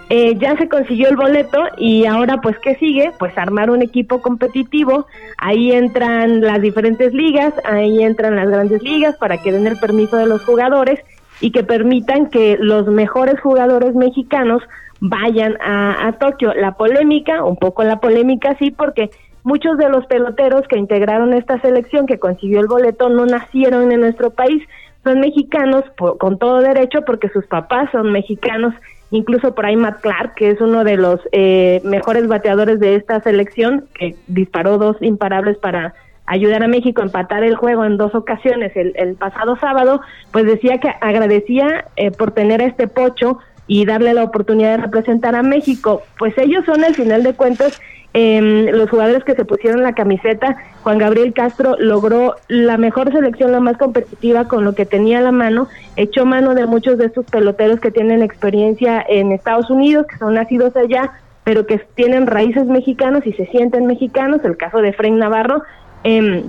Eh, ya se consiguió el boleto y ahora pues ¿qué sigue? Pues armar un equipo competitivo. Ahí entran las diferentes ligas, ahí entran las grandes ligas para que den el permiso de los jugadores y que permitan que los mejores jugadores mexicanos vayan a, a Tokio. La polémica, un poco la polémica sí, porque muchos de los peloteros que integraron esta selección que consiguió el boleto no nacieron en nuestro país, son mexicanos por- con todo derecho porque sus papás son mexicanos. Incluso por ahí Matt Clark, que es uno de los eh, mejores bateadores de esta selección, que disparó dos imparables para ayudar a México a empatar el juego en dos ocasiones el, el pasado sábado, pues decía que agradecía eh, por tener a este pocho y darle la oportunidad de representar a México. Pues ellos son al final de cuentas em, los jugadores que se pusieron la camiseta. Juan Gabriel Castro logró la mejor selección, la más competitiva con lo que tenía a la mano, echó mano de muchos de estos peloteros que tienen experiencia en Estados Unidos, que son nacidos allá, pero que tienen raíces mexicanas y se sienten mexicanos, el caso de Frank Navarro, em,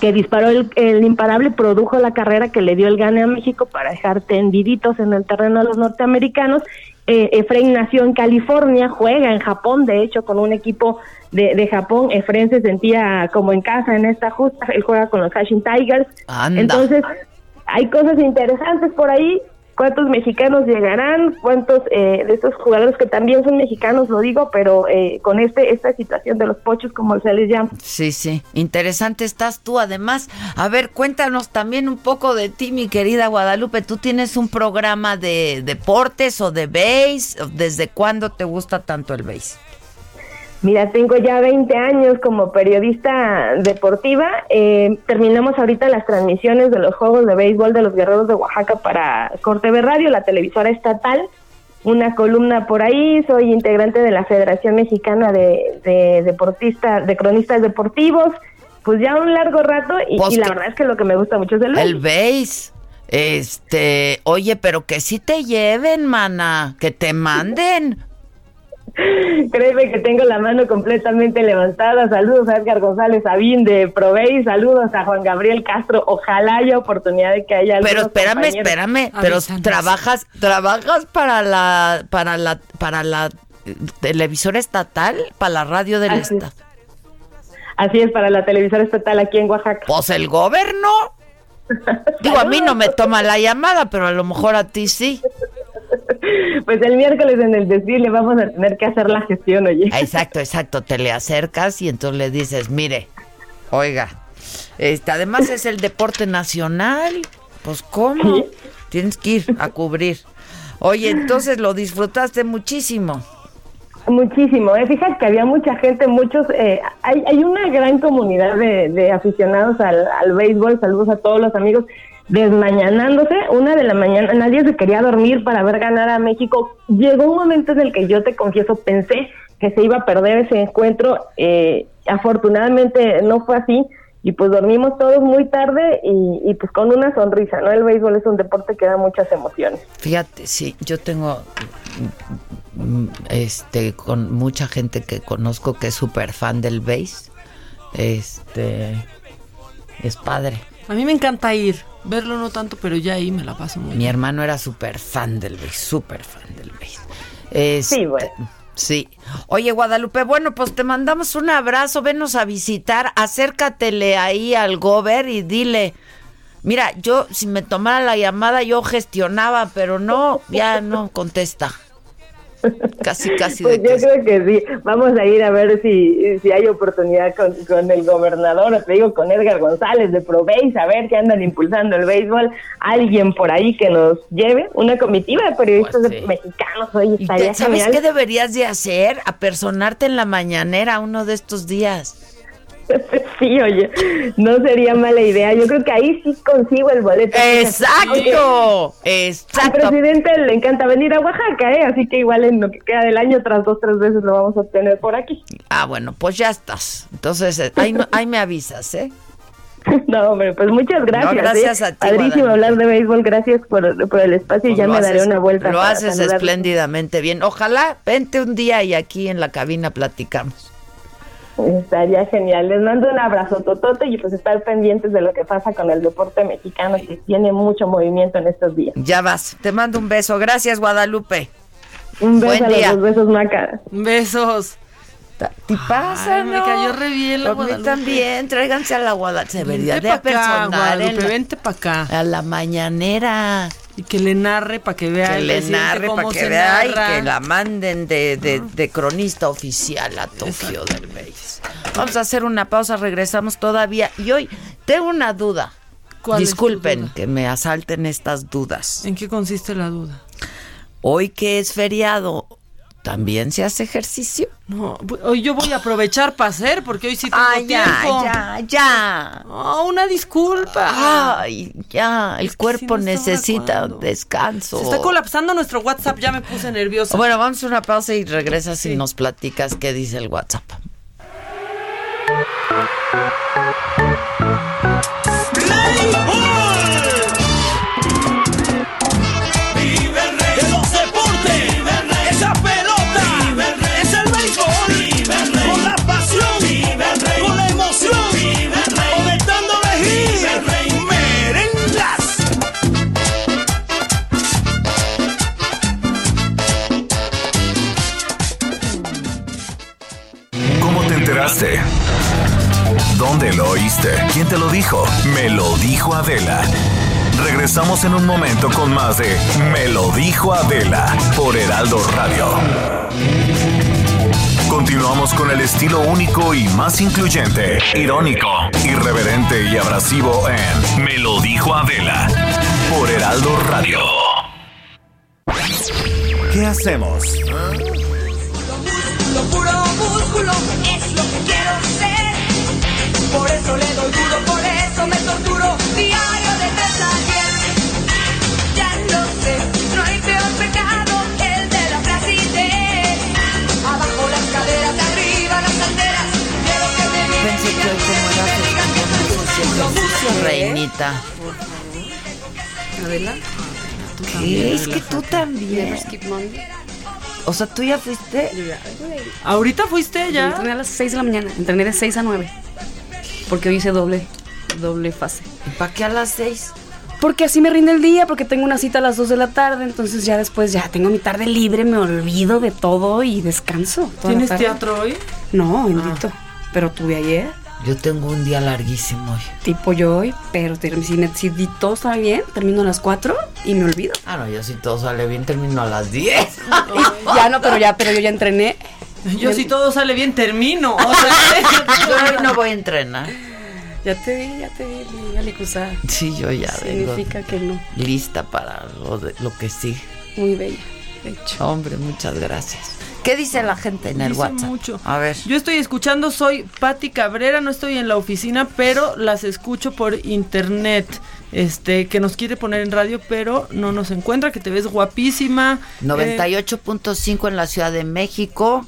que disparó el, el imparable, produjo la carrera que le dio el gane a México para dejar tendiditos en el terreno a los norteamericanos. Eh, Efraín nació en California, juega en Japón, de hecho, con un equipo de, de Japón. Efraín se sentía como en casa en esta justa, él juega con los Hashing Tigers. Anda. Entonces, hay cosas interesantes por ahí. Cuántos mexicanos llegarán, cuántos eh, de estos jugadores que también son mexicanos, lo digo, pero eh, con este esta situación de los pochos, como se les llama. Sí, sí, interesante estás tú. Además, a ver, cuéntanos también un poco de ti, mi querida Guadalupe. ¿Tú tienes un programa de deportes o de base? ¿Desde cuándo te gusta tanto el base? Mira, tengo ya 20 años como periodista deportiva. Eh, terminamos ahorita las transmisiones de los Juegos de Béisbol de los Guerreros de Oaxaca para Corteve Radio, la televisora estatal. Una columna por ahí. Soy integrante de la Federación Mexicana de, de Deportistas, de Cronistas Deportivos. Pues ya un largo rato y, Pues y la verdad es que lo que me gusta mucho es el El béisbol. base. Este, oye, pero que sí te lleven, mana, que te manden. Créeme que tengo la mano completamente levantada. Saludos a Edgar González Sabín de Provey, saludos a Juan Gabriel Castro. Ojalá haya oportunidad de que haya Pero espérame, compañeros. espérame, pero trabajas, trabajas para la, para la, para la televisora estatal, para la radio del Así es. estado. Así es, para la televisora estatal aquí en Oaxaca. Pues el gobierno. Digo, a mí no me toma la llamada, pero a lo mejor a ti sí. Pues el miércoles en el desfile vamos a tener que hacer la gestión, oye. Exacto, exacto. Te le acercas y entonces le dices, mire, oiga, este, además es el deporte nacional. Pues cómo, tienes que ir a cubrir. Oye, entonces lo disfrutaste muchísimo. Muchísimo, ¿eh? fíjate que había mucha gente, muchos, eh, hay, hay una gran comunidad de, de aficionados al, al béisbol, saludos a todos los amigos, desmañanándose, una de la mañana, nadie se quería dormir para ver ganar a México, llegó un momento en el que yo te confieso, pensé que se iba a perder ese encuentro, eh, afortunadamente no fue así, y pues dormimos todos muy tarde y, y pues con una sonrisa, ¿no? El béisbol es un deporte que da muchas emociones. Fíjate, sí, yo tengo mm, este con mucha gente que conozco que es súper fan del bass. Este es padre. A mí me encanta ir. Verlo no tanto, pero ya ahí me la paso muy Mi bien. hermano era súper fan del bass, súper fan del bass. sí, bueno. Sí. Oye, Guadalupe, bueno, pues te mandamos un abrazo, venos a visitar, acércatele ahí al gober y dile, mira, yo si me tomara la llamada yo gestionaba, pero no, ya no contesta. Casi, casi Pues de yo que creo que sí. Vamos a ir a ver si, si hay oportunidad con, con el gobernador, o te digo, con Edgar González de Proveis, a ver que andan impulsando el béisbol. Alguien por ahí que nos lleve, una comitiva de periodistas Pues sí. mexicanos. Oye, ¿Y estaría te- ¿Sabes genial. qué deberías de hacer? Apersonarte en la mañanera uno de estos días. Sí, oye, no sería mala idea. Yo creo que ahí sí consigo el boleto. ¡Exacto! Al ¡Exacto! presidente le encanta venir a Oaxaca, ¿eh? Así que igual en lo que queda del año, tras dos, tres veces lo vamos a obtener por aquí. Ah, bueno, pues ya estás. Entonces, eh, ahí, no- ahí me avisas, ¿eh? No, hombre, pues muchas gracias. No, gracias ¿eh? a ti, Padrísimo hablar de béisbol. Gracias por, por el espacio y Pues ya me daré una vuelta. Lo haces espléndidamente bien. Ojalá vente un día y aquí en la cabina platicamos. Estaría genial. Les mando un abrazo totote y pues estar pendientes de lo que pasa con el deporte mexicano que tiene mucho movimiento en estos días. Ya vas. Te mando un beso. Gracias, Guadalupe. Un beso Buen a los día. dos besos, Maca. Besos. ¿Te pasa, Ay, me cayó re bien la A mí Guadalupe. también. Tráiganse a la Guadalupe. Se debería Vente de acá, Guadalupe, la- vente para acá. a la mañanera. Y que le narre para que vea Que le narre para que vea y que la manden de, de- de cronista oficial a Tokio del Base. Vamos a hacer una pausa, regresamos todavía. Y hoy tengo una duda. ¿Cuál Disculpen duda? que me asalten estas dudas. ¿En qué consiste la duda? Hoy que es feriado, ¿también se hace ejercicio? No, hoy yo voy a aprovechar para hacer porque hoy sí tengo Ay, ya, tiempo. ya, ya. Oh, una disculpa. Ay, ya, el cuerpo necesita descanso. Se está colapsando nuestro WhatsApp, ya me puse nerviosa. Bueno, vamos a una pausa y regresas y nos platicas qué dice el WhatsApp. ¿Dónde lo oíste? ¿Quién te lo dijo? Me lo dijo Adela. Regresamos en un momento con más de Me lo dijo Adela por Heraldo Radio. Continuamos con el estilo único y más incluyente, irónico, irreverente y abrasivo en Me lo dijo Adela por Heraldo Radio. ¿Qué hacemos? Lo puro músculo es lo que quiero ser. Por eso le doy duro, por eso me torturo diario de tres a diez. Ya lo sé, no hay peor pecado que el de la flacidez. Abajo las caderas, de arriba las calderas. Quiero que me miren, Pensé que hoy como eras ejercicio, reinita. Adela. ¿Qué? Es que tú también. O sea, tú ya fuiste. ¿Ahorita fuiste ya? Entrené a las 6 de la mañana. Entrené de 6 a 9. Porque hoy hice doble, doble fase. ¿Y para qué a las 6? Porque así me rinde el día, porque tengo una cita a las 2 de la tarde, entonces ya después ya tengo mi tarde libre, me olvido de todo y descanso. ¿Tienes teatro hoy? No, bendito. Pero tuve ayer, Yo tengo un día larguísimo hoy. tipo yo hoy, pero si, me- si di- todo está bien, termino a las 4 y me olvido. Ah, no, yo si todo sale bien termino a las 10. ya no, pero ya, pero yo ya entrené. Yo si todo sale bien termino. O sea, yo hoy no voy a entrenar. Ya te vi, ya te vi, mi Alicusa. Sí, yo ya vengo Significa que no. lista para lo, de- lo que sigue. Muy bella, de hecho. Hombre, muchas gracias. ¿Qué dice la gente en el Dice WhatsApp? mucho. A ver. Yo estoy escuchando, soy Patti Cabrera, no estoy en la oficina, pero las escucho por internet. Este, que nos quiere poner en radio, pero no nos encuentra, que te ves guapísima. Eh, 98.5 en la Ciudad de México.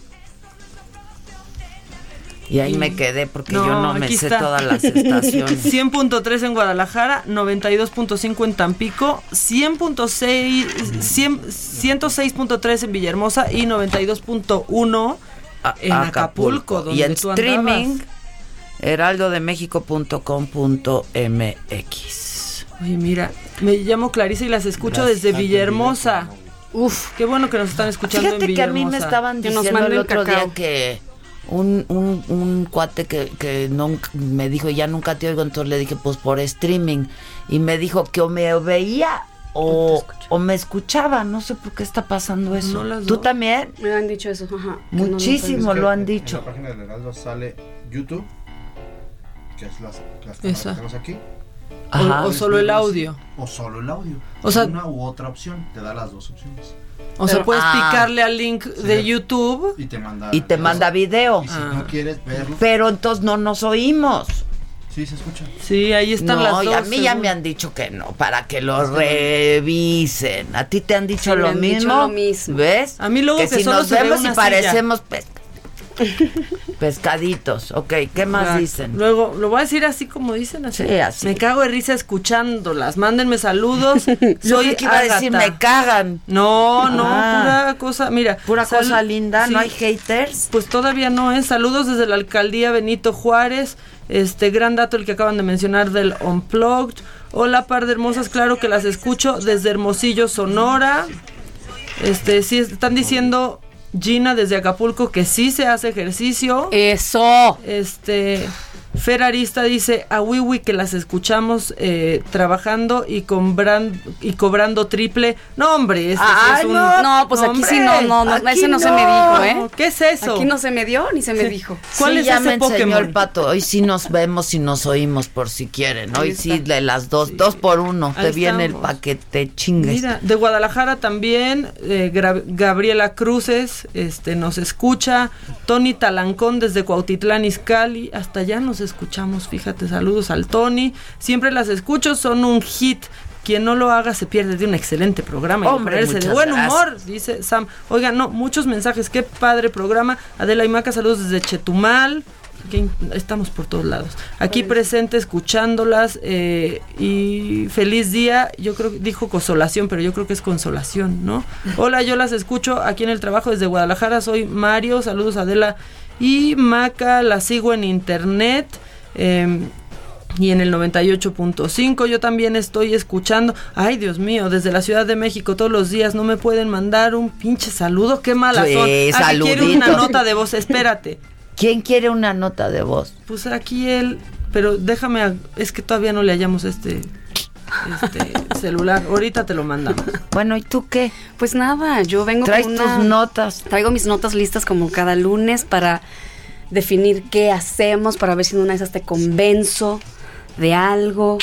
Y ahí Y- me quedé porque yo no me sé está. todas las estaciones. 100.3 en Guadalajara, 92.5 en Tampico, 100.6, 100 106.3 en Villahermosa y 92.1 en Acapulco, donde y en tú streaming, heraldodemexico.com.mx. Oye, mira, me llamo Clarisa y las escucho Gracias. desde Villahermosa. Uf, qué bueno que nos están escuchando Fíjate en que a mí Villahermosa. me estaban Que nos diciendo el otro día que un, un, un cuate que, que nunca, me dijo, ya nunca te oigo, entonces le dije, pues por streaming. Y me dijo que o me veía o, o me escuchaba. No sé por qué está pasando eso. No ¿Tú dos. también? Me han dicho eso, ajá. no Muchísimo lo han En dicho. la página del Heraldo sale YouTube, que es las, que tenemos aquí. O- o solo el audio. O solo el audio. O sea- una u otra opción, te da las dos opciones. O sea, Pero- puedes Ah. picarle al link de YouTube. Y te manda. Y te manda video. Y si no quieres verlo, Pero entonces no nos oímos. sí se escucha. Sí, ahí están no, las y dos. a mí ya me han dicho que no, para que lo revisen. ¿A ti te han dicho, Sí, me lo, han dicho mismo? lo mismo. ¿Ves? A mí luego que si solo nos se ve vemos una y silla. parecemos pes- pescaditos. Ok, ¿qué más Exacto. dicen? Luego, lo voy a decir así como dicen, así. Sí, así. Me cago de risa escuchándolas. Mándenme saludos. Yo Soy que iba a decir, me cagan. No, no, Ah. pura cosa. Mira, Pura cosa linda, sí, no hay haters. Pues todavía no, ¿eh? Saludos desde la alcaldía Benito Juárez. Este gran dato el que acaban de mencionar del Unplugged. Hola, par de hermosas, claro que las escucho desde Hermosillo, Sonora. Este, sí, están diciendo Gina desde Acapulco que sí se hace ejercicio. Eso. Este, Fer Arista dice a Wiwi que las escuchamos eh, trabajando y, cobran- y cobrando triple. No, hombre, sí Ay, es un... no, no, pues aquí sí no, no, no, aquí ese no, se me dijo, ¿eh? ¿Qué es eso? Aquí no se me dio ni se me dijo. ¿Cuál Sí, es ya ese me enseñó Pokémon? el pato. Hoy sí nos vemos y nos oímos por si quieren. Hoy sí de las dos, dos por uno. Ahí te viene el estamos. paquete chingues. Mira, de Guadalajara también, eh, Gabriela Cruces este, nos escucha, Tony Talancón desde Cuautitlán Izcalli, hasta allá nos escuchamos, fíjate, saludos al Tony, siempre las escucho, son un hit. Quien no lo haga se pierde de un excelente programa y Hombre, ponerse de buen gracias. humor, dice Sam. Oigan, no, muchos mensajes, qué padre programa. Adela y Maca, saludos desde Chetumal. in- estamos por todos lados. Aquí presente escuchándolas eh, y feliz día. Yo creo que dijo consolación, pero yo creo que es consolación, ¿no? Hola, yo las escucho aquí en el trabajo desde Guadalajara. Soy Mario. Saludos Adela y Maca. La sigo en internet. em, y en el 98.5 yo también estoy escuchando. Ay, Dios mío, desde la Ciudad de México todos los días no me pueden mandar un pinche saludo. Qué malas Sí, son. Ah, quiere una nota de voz. Espérate. ¿Quién quiere una nota de voz? Pues aquí él, pero déjame, es que todavía no le hallamos este. Este, celular. Ahorita te lo mandamos. Bueno, ¿y tú qué? Pues nada, yo vengo Traes con una- tus notas. Traigo mis notas listas como cada lunes para definir qué hacemos, para ver si en una de esas te convenzo de algo.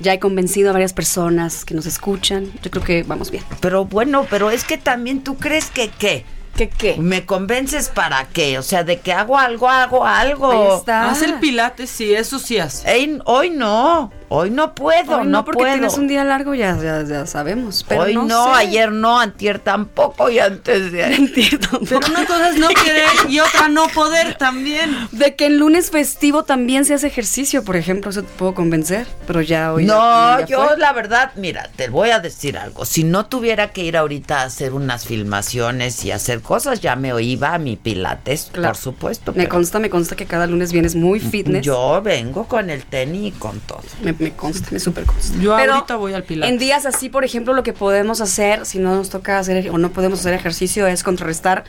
Ya he convencido a varias personas que nos escuchan. Yo creo que vamos bien. Pero bueno, pero es que también tú crees que qué. ¿Qué qué? ¿Me convences para qué? O sea, de que hago algo, hago algo. Ahí está. Haz el pilates, sí, eso sí hace. Ey, hoy no, hoy no puedo, Hoy no, no, porque puedo. tienes un día largo, ya, ya, ya sabemos. Pero hoy no, no, sé. ayer no, antier tampoco y antes de ayer. Pero una cosa es no querer y otra no poder también. De que el lunes festivo también se hace ejercicio, por ejemplo, eso te puedo convencer. Pero ya hoy. No, ya yo fue. la verdad, mira, te voy a decir algo. Si no tuviera que ir ahorita a hacer unas filmaciones y hacer cosas, ya me iba a mi pilates, Claro. por supuesto. Me pero consta, me consta que cada lunes vienes muy fitness. Yo vengo con el tenis y con todo. Me, me consta, me súper consta. Yo Pero ahorita voy al pilates. En días así, por ejemplo, lo que podemos hacer, si no nos toca hacer o no podemos hacer ejercicio, es contrarrestar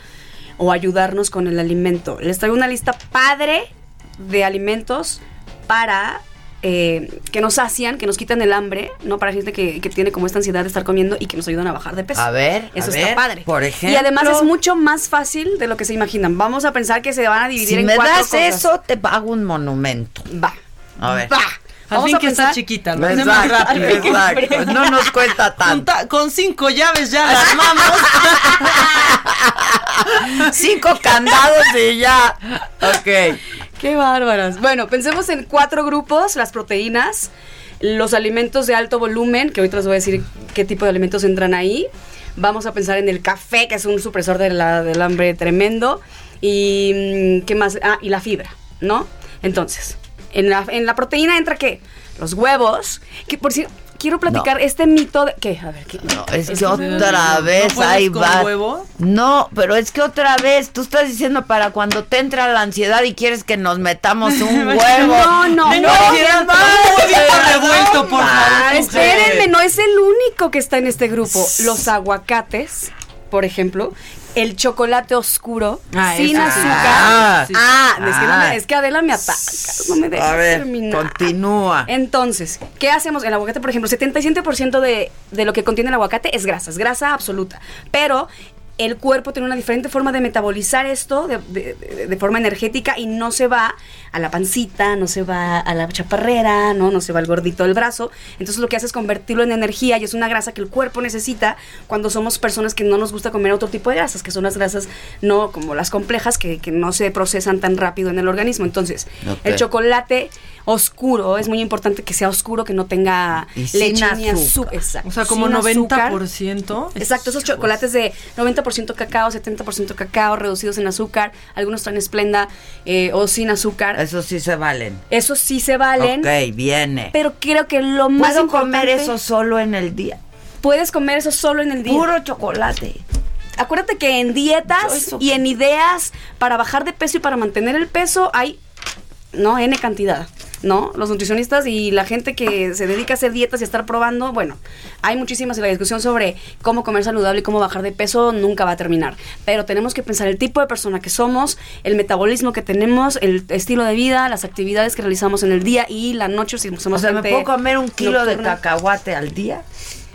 o ayudarnos con el alimento. Les traigo una lista padre de alimentos para eh, que nos sacian, que nos quitan el hambre, ¿no? Para gente que, que tiene como esta ansiedad de estar comiendo y que nos ayudan a bajar de peso. A ver, Eso a está ver, padre. por ejemplo. Y además es mucho más fácil de lo que se imaginan. Vamos a pensar que se van a dividir Si en me cuatro das cosas. eso, te hago un monumento. Va. A ver. Va. Al fin que está chiquita, lo hace más Exacto, rápido. exacto. No nos cuenta tanto. Con, cinco llaves ya la armamos. Cinco candados y ya. Ok. Qué bárbaras. Bueno, pensemos en cuatro grupos, las proteínas, los alimentos de alto volumen, que ahorita les voy a decir qué tipo de alimentos entran ahí. Vamos a pensar en el café, que es un supresor de la- del hambre tremendo. Y mm, qué más, ah, y la fibra, ¿no? Entonces, en la, en la proteína entra qué? Los huevos, que por si quiero platicar este mito de ¿qué? A ver, ¿qué? No, es que que- otra ¿No vez puedes ahí con va. huevo? No, pero es que otra vez, tú estás diciendo para cuando te entra la ansiedad y quieres que nos metamos un huevo. No, no, no. no, no, espérenme, no es el único que está en este grupo. Los aguacates, por ejemplo, el chocolate oscuro, Ah, sin azúcar. Ah, Ah, sí. es, que no Ah. me- es que Adela me ataca, no me deja A ver, terminar. continúa. Entonces, ¿qué hacemos? El aguacate, por ejemplo, 77% de, de lo que contiene el aguacate es grasa, es grasa absoluta. Pero el cuerpo tiene una diferente forma de metabolizar esto de, de- de- de forma energética y no se va a la pancita, no se va a la chaparrera, ¿no? no se va al gordito del brazo. Entonces lo que hace es convertirlo en energía y es una grasa que el cuerpo necesita cuando somos personas que no nos gusta comer otro tipo de grasas, que son las grasas no como las complejas que, que no se procesan tan rápido en el organismo. Entonces, el chocolate oscuro, es muy importante que sea oscuro, que no tenga leche ni azúcar. azúcar. Exacto. O sea, como Sin azúcar. 90%. Exacto, esos chocolates de 90% cacao, 70% cacao, reducidos en azúcar, algunos traen esplenda eh, o sin azúcar. Eso sí se valen. Esos sí se valen, Ok, viene. pero creo que lo más ¿Puedo importante... comer eso solo en el día? Puedes comer eso solo en el día. Puro chocolate. Acuérdate que en dietas y en ideas para bajar de peso y para mantener el peso hay, ¿no? N cantidad, ¿no? Los nutricionistas y la gente que se dedica a hacer dietas y a estar probando, bueno, hay muchísimas y la discusión sobre cómo comer saludable y cómo bajar de peso nunca va a terminar. Pero tenemos que pensar el tipo de persona que somos, el metabolismo que tenemos, el estilo de vida, las actividades que realizamos en el día y la noche si somos O sea, ¿me puedo comer un kilo de cacahuate al día?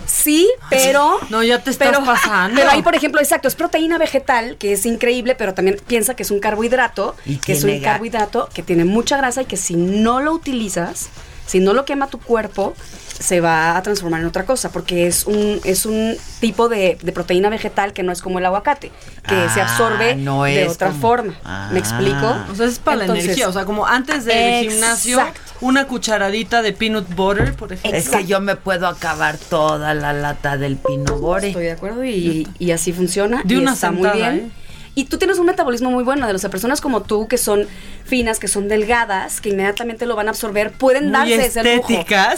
Sí, pero. No, ya te estás pero, pasando. Pero ahí, por ejemplo, exacto, es proteína vegetal, que es increíble, pero también piensa que es un carbohidrato, Y que es un carbohidrato que tiene mucha grasa y que si no lo utilizas, si no lo quema tu cuerpo, se va a transformar en otra cosa, porque es un, es un tipo de, de proteína vegetal que no es como el aguacate, que se Ah, absorbe no de otra como- forma. Ah. ¿Me explico? O sea, es para Entonces- la energía. O sea, como antes del gimnasio, una cucharadita de peanut butter, por ejemplo. Es que yo me puedo acabar toda la lata del pino bore. Estoy de acuerdo y, y así funciona. De y una está muy bien. ¿eh? Y tú tienes un metabolismo muy bueno de las personas como tú que son finas, que son delgadas, que inmediatamente lo van a absorber, pueden Muy darse ese lujo.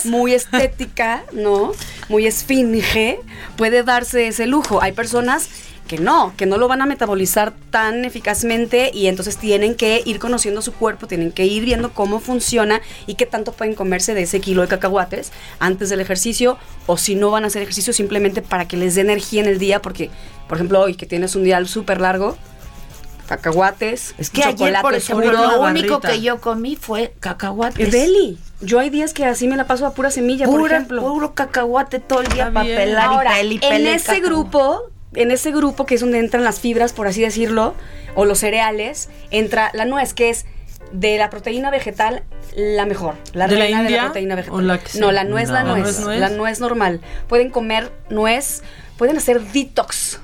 Muy estética, ¿no? Muy esfinge, puede darse ese lujo. Hay personas que no, que no lo van a metabolizar tan eficazmente y entonces tienen que ir conociendo su cuerpo, tienen que ir viendo cómo funciona y qué tanto pueden comerse de ese kilo de cacahuates antes del ejercicio o si no van a hacer ejercicio simplemente para que les dé energía en el día porque, por ejemplo, hoy que tienes un día súper largo, cacahuates, Es que ayer, chocolate por ejemplo, oscuro, lo único que yo comí fue cacahuates. Es deli. Yo hay días que así me la paso a pura semilla, por Pura- ejemplo. puro cacahuate todo el día para bien. pelar Ahora, y en ese cacao. grupo, en ese grupo que es donde entran las fibras, por así decirlo, o los cereales, entra la nuez, que es de la proteína vegetal la mejor. La ¿De la reina de India la proteína vegetal. la no, la nuez, la No. nuez, ¿La nuez, nuez? La nuez normal. Pueden comer nuez, pueden hacer detox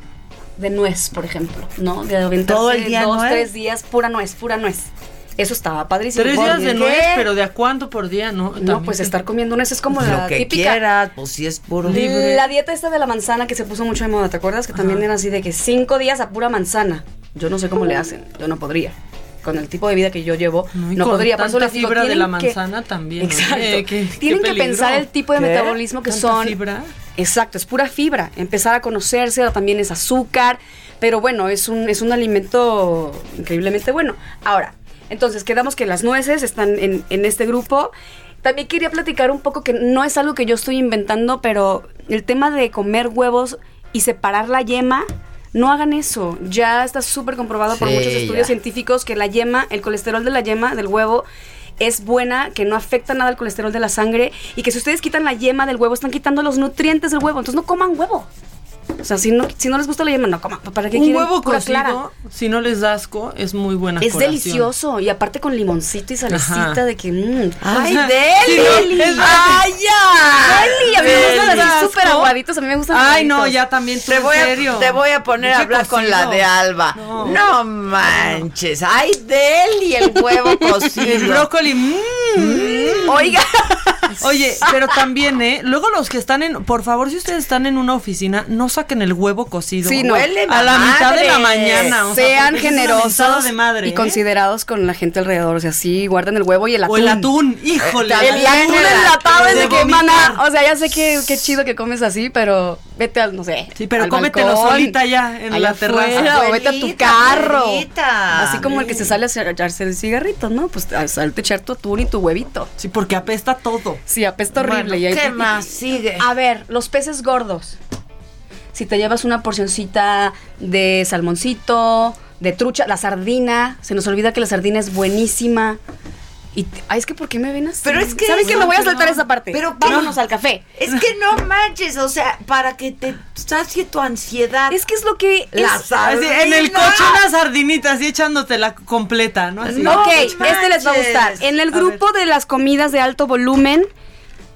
de nuez, por ejemplo, ¿no? De aventarse ¿Todo el día dos, nuez? tres días, pura nuez, pura nuez. Eso estaba padrísimo. Tres días de ¿Por nuez, qué? pero ¿de a cuánto por día? No, No, También pues estar comiendo nuez es como Lo la que típica. quieras, pues si es puro. La dieta esta de la manzana que se puso mucho de moda, ¿te acuerdas? Que también era así de que cinco días a pura manzana. Yo no sé cómo le hacen, yo no podría. Con el tipo de vida que yo llevo, no con podría. Por eso tanta les digo, fibra de la que- manzana también. Exacto. qué- tienen qué que pensar el tipo de ¿Qué? metabolismo que ¿Tanta son. fibra? Exacto, es pura fibra. Empezar a conocerse, también es azúcar. Pero bueno, es un, es un alimento increíblemente bueno. Ahora, entonces quedamos que las nueces están en, en este grupo. También quería platicar un poco que no es algo que yo estoy inventando, pero el tema de comer huevos y separar la yema, no hagan eso. Ya está súper comprobado por muchos estudios ya. científicos que la yema, el colesterol de la yema del huevo es buena, que no afecta nada al colesterol de la sangre y que si ustedes quitan la yema del huevo están quitando los nutrientes del huevo, entonces no coman huevo. O sea, si no, si no les gusta la yema, no coman. ¿Para qué Un quieren huevo pura cocido, clara? si no les da asco, es muy buena Es colación. delicioso y aparte con limoncito y salecita Ajá. de que mmm. ¡Ay, Sí, no, Deli! es- ¡Ay, ya! Deli, a mí me gustan Deli. así súper aguaditos, a mí me gustan Ay, no, ya también tú, Te en voy, serio. a, te voy a poner a hablar con la de Alba. No. No, manches. ¡Ay, Deli! El huevo cocido. El brócoli. mm. Oiga. Oye, pero también, ¿eh? Luego los que están en. Por favor, si ustedes están en una oficina, no saquen el huevo cocido. Sí, no. Huele A la mitad de la mañana. o sea, Sean mentada generosos de madre, y ¿eh? considerados con la gente alrededor. O sea, sí, guarden el huevo y el atún. O el atún, híjole. Eh, El También atún el enlatado de de que, vomitar. mana, o sea, ya sé que qué chido que comes así, pero vete al, no sé. Sí, pero al cómetelo balcón, solita ya en la terraza. afuera, o vete a tu carro. Así como el que se sale a echarse el cigarrito, ¿no? Pues a- salte a echar tu atún y tu huevito. Sí, porque apesta todo. Sí, apesta horrible. Bueno, y hay ¿qué que- más sigue? A ver, los peces gordos. Si te llevas una porcioncita de salmoncito, de trucha, la sardina, se nos olvida que la sardina es buenísima. Y ay, es que ¿por qué me ven así? Pero es que- ¿Saben que me voy a saltar no, esa parte? pero vámonos al café. Es que no manches, o sea, para que te sacie tu ansiedad. Es que es lo que La es- Así, en el sardina. coche una sardinita así echándotela completa, ¿no? Así. No, ok, manches. este les va a gustar. En el grupo de las comidas de alto volumen,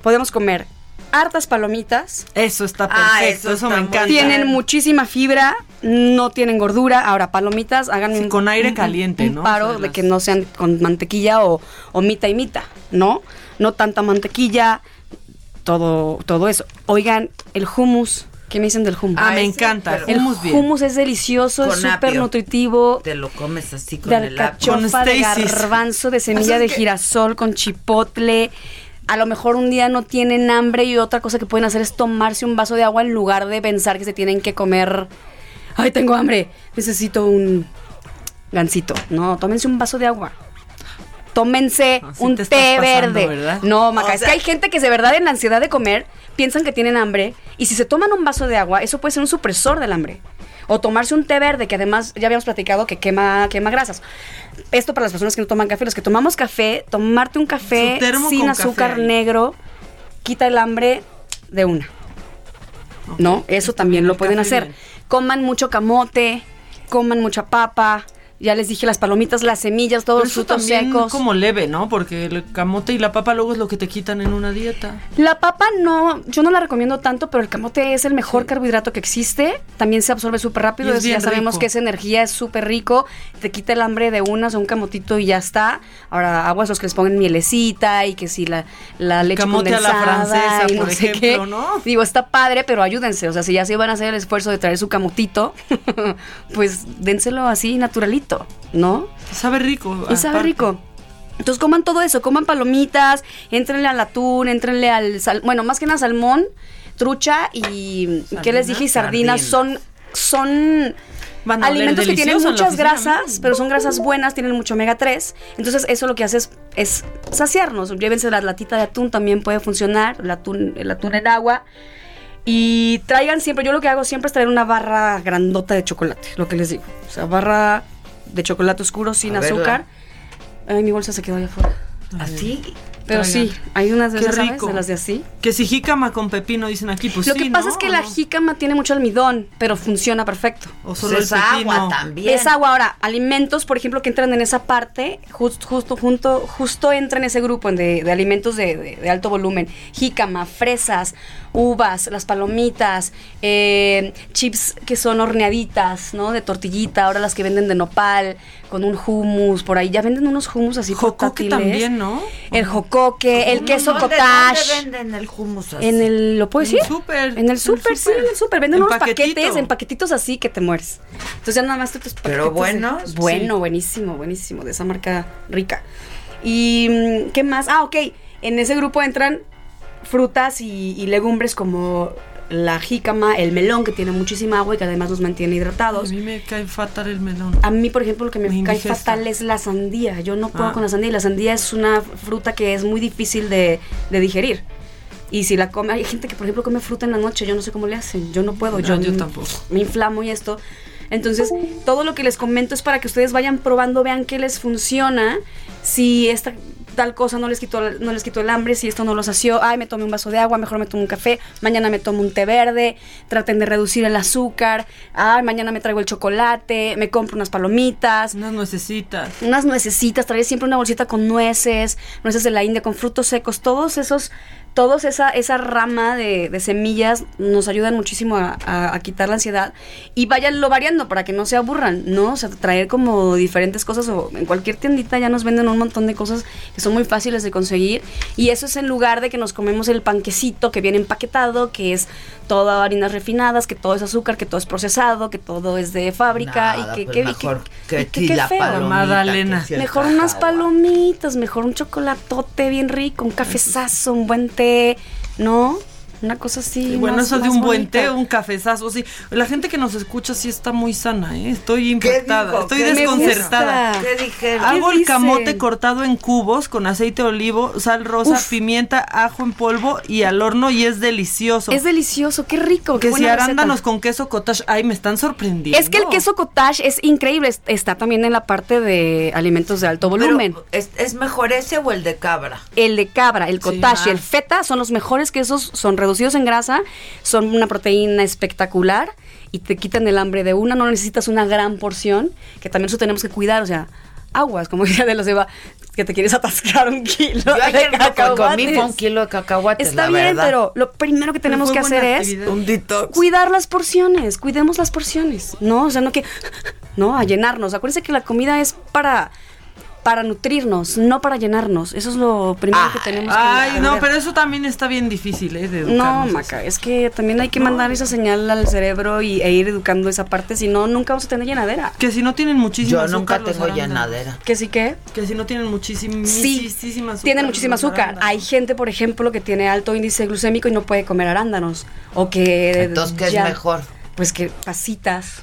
podemos comer hartas palomitas. Eso está Ah, perfecto, eso eso, está me muy encanta. Tienen muchísima fibra, no tienen gordura. Ahora, palomitas, hagan Sí, un, con aire un- caliente, un ¿no? paro O sea, de las- que no sean con mantequilla o, o mita y mita, ¿no? No tanta mantequilla, todo, todo eso. Oigan, el hummus, ¿qué me dicen del hummus? Ah, me encanta. el hummus bien. hummus es delicioso, es Con súper nutritivo. Te lo comes así con de el apio. alcachofa, de garbanzo, de semilla O sea, es de que- girasol con chipotle. A lo mejor un día no tienen hambre y otra cosa que pueden hacer es tomarse un vaso de agua en lugar de pensar que se tienen que comer. Ay, tengo hambre, necesito un gansito. No, tómense un vaso de agua. Tómense Así un te té pasando, verde. ¿verdad? No, Maca, O es que hay gente que de verdad en la ansiedad de comer piensan que tienen hambre y si se toman un vaso de agua, eso puede ser un supresor del hambre. O tomarse un té verde, que además ya habíamos platicado que quema, quema grasas. Esto para las personas que no toman café, los que tomamos café, tomarte un café sin azúcar café negro quita el hambre de una. ¿No? Eso también lo pueden hacer. bien. Coman mucho camote, coman mucha papa. Ya les dije las palomitas, las semillas, todos los eso frutos también secos. como leve, ¿no? Porque el camote y la papa luego es lo que te quitan en una dieta. La papa no, yo no la recomiendo tanto, pero el camote es el mejor carbohidrato que existe. También se absorbe súper rápido. Es ya sabemos rico. que esa energía es súper rico. Te quita el hambre de una, o un camotito y ya está. Ahora, aguas los que les pongan mielecita y que si la, la leche camote a la condensada francesa, y no por sé ejemplo, qué. ¿no? Digo, está padre, pero ayúdense. O sea, si ya se van a hacer el esfuerzo de traer su camotito, pues dénselo así naturalito, ¿no? Sabe rico. Y sabe aparte. rico. Entonces coman todo eso, coman palomitas, entrenle al atún, entrenle al sal, bueno, más que nada salmón, trucha y ¿qué les dije? Y sardinas Sardina. son son alimentos que tienen muchas grasas, pero son grasas buenas, tienen mucho omega 3. Entonces, eso lo que hace es, es saciarnos. Llévense la latita de atún, también puede funcionar, el atún, el atún en agua. Y traigan siempre, yo lo que hago siempre es traer una barra grandota de chocolate, lo que les digo. O sea, barra de chocolate oscuro sin A verla. azúcar. Ay, mi bolsa se quedó allá afuera. ¿Así? Pero traigan. sí, hay unas de Qué esas. De las de así. Que si jícama con pepino dicen aquí, pues Lo sí, que pasa ¿no? es que la jícama tiene mucho almidón, pero funciona perfecto. O solo Pues el es pepino. agua también. Es agua. Ahora, alimentos, por ejemplo, que entran en esa parte, justo, justo, junto, justo entra en ese grupo de, de alimentos de, de- de alto volumen. Jícama, fresas, uvas, las palomitas, eh, chips que son horneaditas, ¿no? De tortillita, ahora las que venden de nopal, con un hummus, por ahí. Ya venden unos hummus así Jocoque portátiles. también, ¿no? El jocoque, el queso ¿Dónde- cottage. dónde venden el hummus así? En el, ¿lo puedo En decir? el súper, En el súper, sí, en el súper. Venden En unos paquetito. paquetes, en paquetitos así que te mueres. Entonces ya nada más te tus Pero de- Bueno, sí. buenísimo, buenísimo. De esa marca rica. ¿Y mm, qué más? Ah, ok. En ese grupo entran frutas y, y legumbres como la jícama, el melón, que tiene muchísima agua y que además nos mantiene hidratados. A mí me cae fatal el melón. A mí, por ejemplo, lo que me, Me cae fatal es la sandía. Yo no puedo Ah. con la sandía. Y la sandía es una fruta que es muy difícil de, de digerir. Y si la come, hay gente que, por ejemplo, come fruta en la noche. Yo no sé cómo le hacen. Yo no puedo. No, yo, yo tampoco. Me inflamo y esto. Entonces, todo lo que les comento es para que ustedes vayan probando, vean qué les funciona. Si esta tal cosa no les quitó no les quitó el hambre, si esto no los sació, ay, me tomé un vaso de agua, mejor me tomo un café, mañana me tomo un té verde, traten de reducir el azúcar, ay, mañana me traigo el chocolate, me compro unas palomitas, unas nuecesitas, unas nuecesitas, traer siempre una bolsita con nueces, nueces de la India con frutos secos, todos esos todos esa, esa rama de, de semillas nos ayudan muchísimo a, a- a quitar la ansiedad y váyanlo variando para que no se aburran, ¿no? O sea, traer como diferentes cosas o en cualquier tiendita ya nos venden un montón de cosas que son muy fáciles de conseguir y eso es en lugar de que nos comemos el panquecito que viene empaquetado, que es todo harinas refinadas, que todo es azúcar, que todo es procesado, que todo es de fábrica Nada, y que, pues que- mejor que- que que- la feo. el Mejor unas cacao. palomitas, mejor un chocolatote bien rico, un cafezazo, un buen té, ¿no? Una cosa así. Y bueno, más- eso de un buen bonita. té, un cafezazo, sí. La gente que nos escucha sí está muy sana, ¿eh? Estoy impactada, estoy ¿Qué me desconcertada. ¿Qué dijeron? Hago ¿Qué el dicen? camote cortado en cubos con aceite de olivo, sal rosa, Uf. pimienta, ajo en polvo y al horno y es delicioso. Es delicioso, qué rico. que qué si buena receta. arándanos con queso cottage, ay, me están sorprendiendo. Es que el queso cottage es increíble, es- está también en la parte de alimentos de alto Pero, volumen. ¿es, es mejor ese o el de cabra? El de cabra, el cottage y el feta son los mejores quesos, son reducidos en grasa, son una proteína espectacular y te quitan el hambre de una, no necesitas una gran porción, que también eso tenemos que cuidar, o sea, aguas, como decía de los Eva, que te quieres atascar un kilo Yo de ayer comí cacahuates. un kilo de cacahuates, Está la bien, verdad. pero lo primero que tenemos que hacer es actividad. Un detox. cuidar las porciones, cuidemos las porciones, ¿no? O sea, no que, no, a llenarnos. Acuérdense que la comida es para, para nutrirnos, no para llenarnos. Eso es lo primero que tenemos que Ay, no, pero eso también está bien difícil, ¿eh? De No, Maca, es que también hay que mandar esa señal al cerebro y, e ir educando esa parte, si no, nunca vamos a tener llenadera. Que si no tienen muchísima Yo azúcar. nunca los tengo llenadera. ¿Que sí qué? Que si no tienen muchísima, Sí, muchísima azúcar. Tienen muchísima azúcar. arándanos. Hay gente, por ejemplo, que tiene alto índice glucémico y no puede comer arándanos. O que. Entonces, ¿qué es mejor? Pues que pasitas,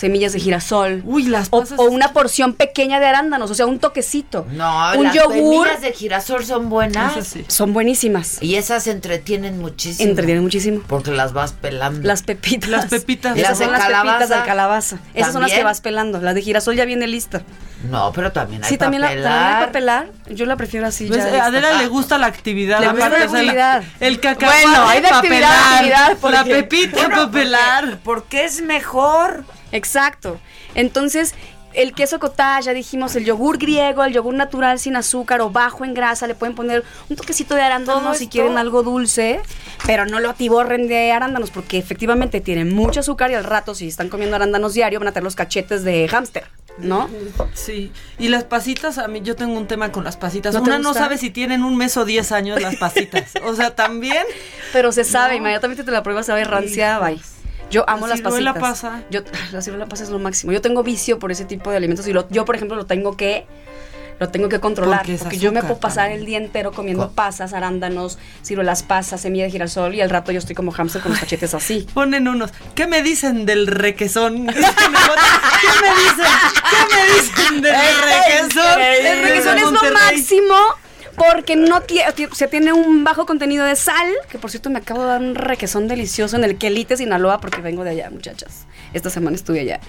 semillas de girasol. Uy, las o, pasas- o una porción pequeña de arándanos, o sea, un toquecito. No, un las yogur. semillas de girasol son buenas. Sí. Son buenísimas. Y esas entretienen muchísimo. Entretienen muchísimo. Porque las vas pelando. Las pepitas. Las pepitas. Esas Las de son las pepitas calabaza. de calabaza. Esas son las que vas pelando. La de girasol ya viene lista. No, pero también hay Sí, también la, para también hay pelar. para pelar. Yo la prefiero así. ¿Ves? ya Eh, lista. Adela le gusta la actividad. Le gusta la actividad. el cacahuate Bueno, hay de actividad a pelar, actividad, La porque- pepita Bueno, para porque- pelar. Porque es mejor. Exacto. Entonces, el queso cottage, ya dijimos, el yogur griego, el yogur natural sin azúcar o bajo en grasa, le pueden poner un toquecito de arándanos si quieren algo dulce, pero no lo atiborren de arándanos porque efectivamente tienen mucho azúcar y al rato si están comiendo arándanos diario van a tener los cachetes de hámster, ¿no? Sí, y las pasitas, a mí yo tengo un tema con las pasitas. ¿No Una no sabe si tienen un mes o 10 años las pasitas. O sea, también. Pero se sabe, inmediatamente te la pruebas, sabe rancia, bye. Yo amo La las pasitas. ciruela pasa. Yo, la ciruela pasa es lo máximo. Yo tengo vicio por ese tipo de alimentos y lo- yo, por ejemplo, lo tengo que lo tengo que controlar Porque yo me puedo pasar también. el día entero comiendo Co- pasas, arándanos, ciruelas pasas, semilla de girasol y al rato yo estoy como hamster con los cachetes así. Ponen unos. ¿Qué me dicen del requesón? ¿Qué me dicen? ¿Qué me dicen del requesón? El requesón es lo máximo porque no tiene, se tiene un bajo contenido de sal, que por cierto me acabo de dar un requesón delicioso en el Quelite, Sinaloa, porque vengo de allá, muchachas. Esta semana estuve allá.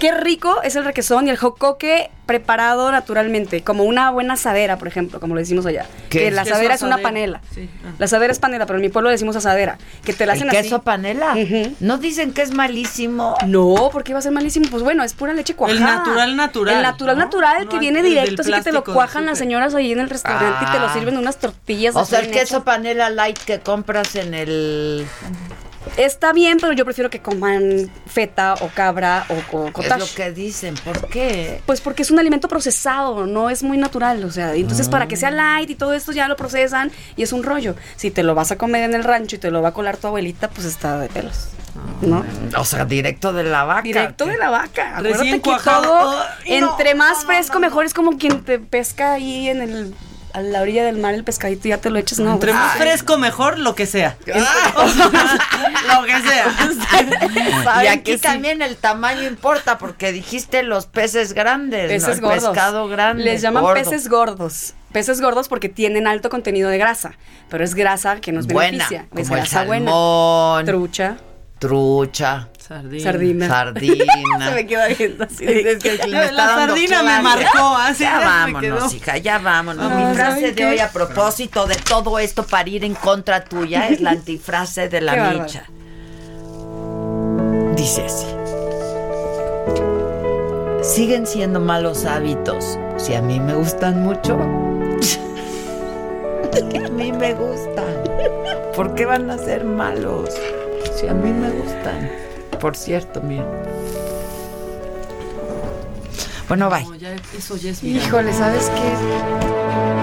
Qué rico es el requesón y el jocoque preparado naturalmente, como una buena asadera, por ejemplo, como lo decimos allá. ¿Qué Que la asadera es una asadera. panela. Sí, ah. La asadera es panela, pero en mi pueblo le decimos asadera. Que te la ¿El hacen así. queso panela? ¿No dicen que es malísimo? No, porque iba a ser malísimo. Pues bueno, es pura leche cuajada. El natural, natural, El natural, ¿no? natural, No que el- viene el directo, así que te lo cuajan las señoras ahí en el restaurante y te lo Ah. sirven en unas tortillas. O sea, el queso panela light que compras en el... Está bien, pero yo prefiero que coman feta o cabra o, o Es lo que dicen. ¿Por qué? Pues porque es un alimento procesado, no es muy natural, o sea, entonces Ah. para que sea light y todo esto ya lo procesan y es un rollo. Si te lo vas a comer en el rancho y te lo va a colar tu abuelita, pues está de pelos, ¿no? O sea, directo de la vaca. Directo de la vaca. Acuérdate Recién que cuajado. todo, no, entre más fresco, mejor es como quien te pesca ahí en el a la orilla del mar el pescadito ya te lo echas, no. Entre más fresco, mejor lo que sea. lo que sea. Y aquí sí. también el tamaño importa porque dijiste los peces grandes, Peces ¿no? El gordos. pescado grande. Les llaman gordo. peces gordos. Peces gordos porque tienen alto contenido de grasa, pero es grasa que nos Buena, beneficia. como es el grasa buena. salmón. Trucha. Trucha. Sardina. Sardina. Sardina. Se me queda viendo así. Es que me La sardina me marcó, así Ya vámonos, hija, ya vámonos. Mi frase ¿saben de qué? hoy a propósito de todo esto para ir en contra tuya es la antifrase de la micha. Dice así. Siguen siendo malos hábitos. Si a mí me gustan mucho. a mí me gustan. ¿Por qué van a ser malos? Si a mí me gustan. Por cierto, miren. Bueno, bye. No, ya, eso ya es viral. Híjole, ¿sabes qué?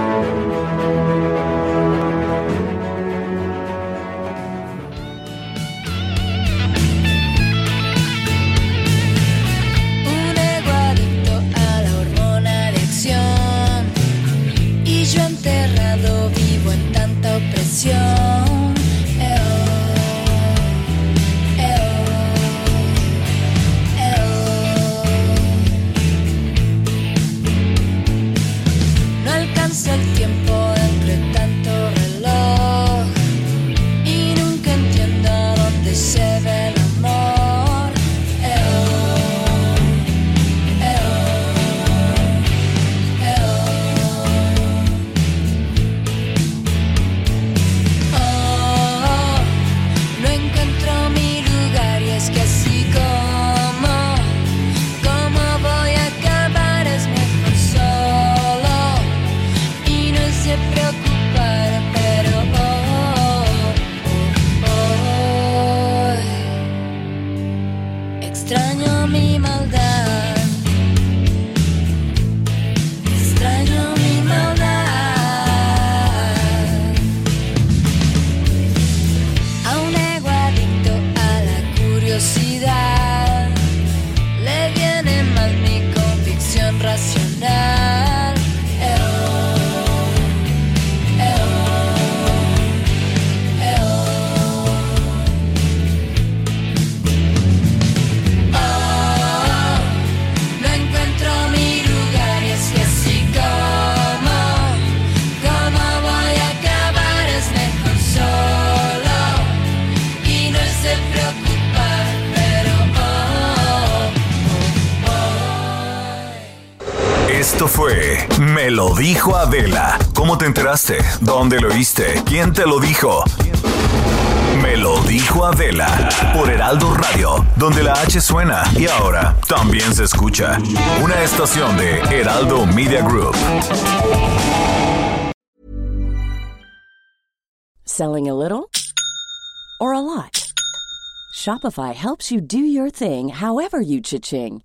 Te enteraste? ¿Dónde lo oíste? ¿Quién te lo dijo? Me lo dijo Adela por Heraldo Radio, donde la H suena y ahora también se escucha. Una estación de Heraldo Media Group. Selling a little or a lot? Shopify helps you do your thing however you cha-ching.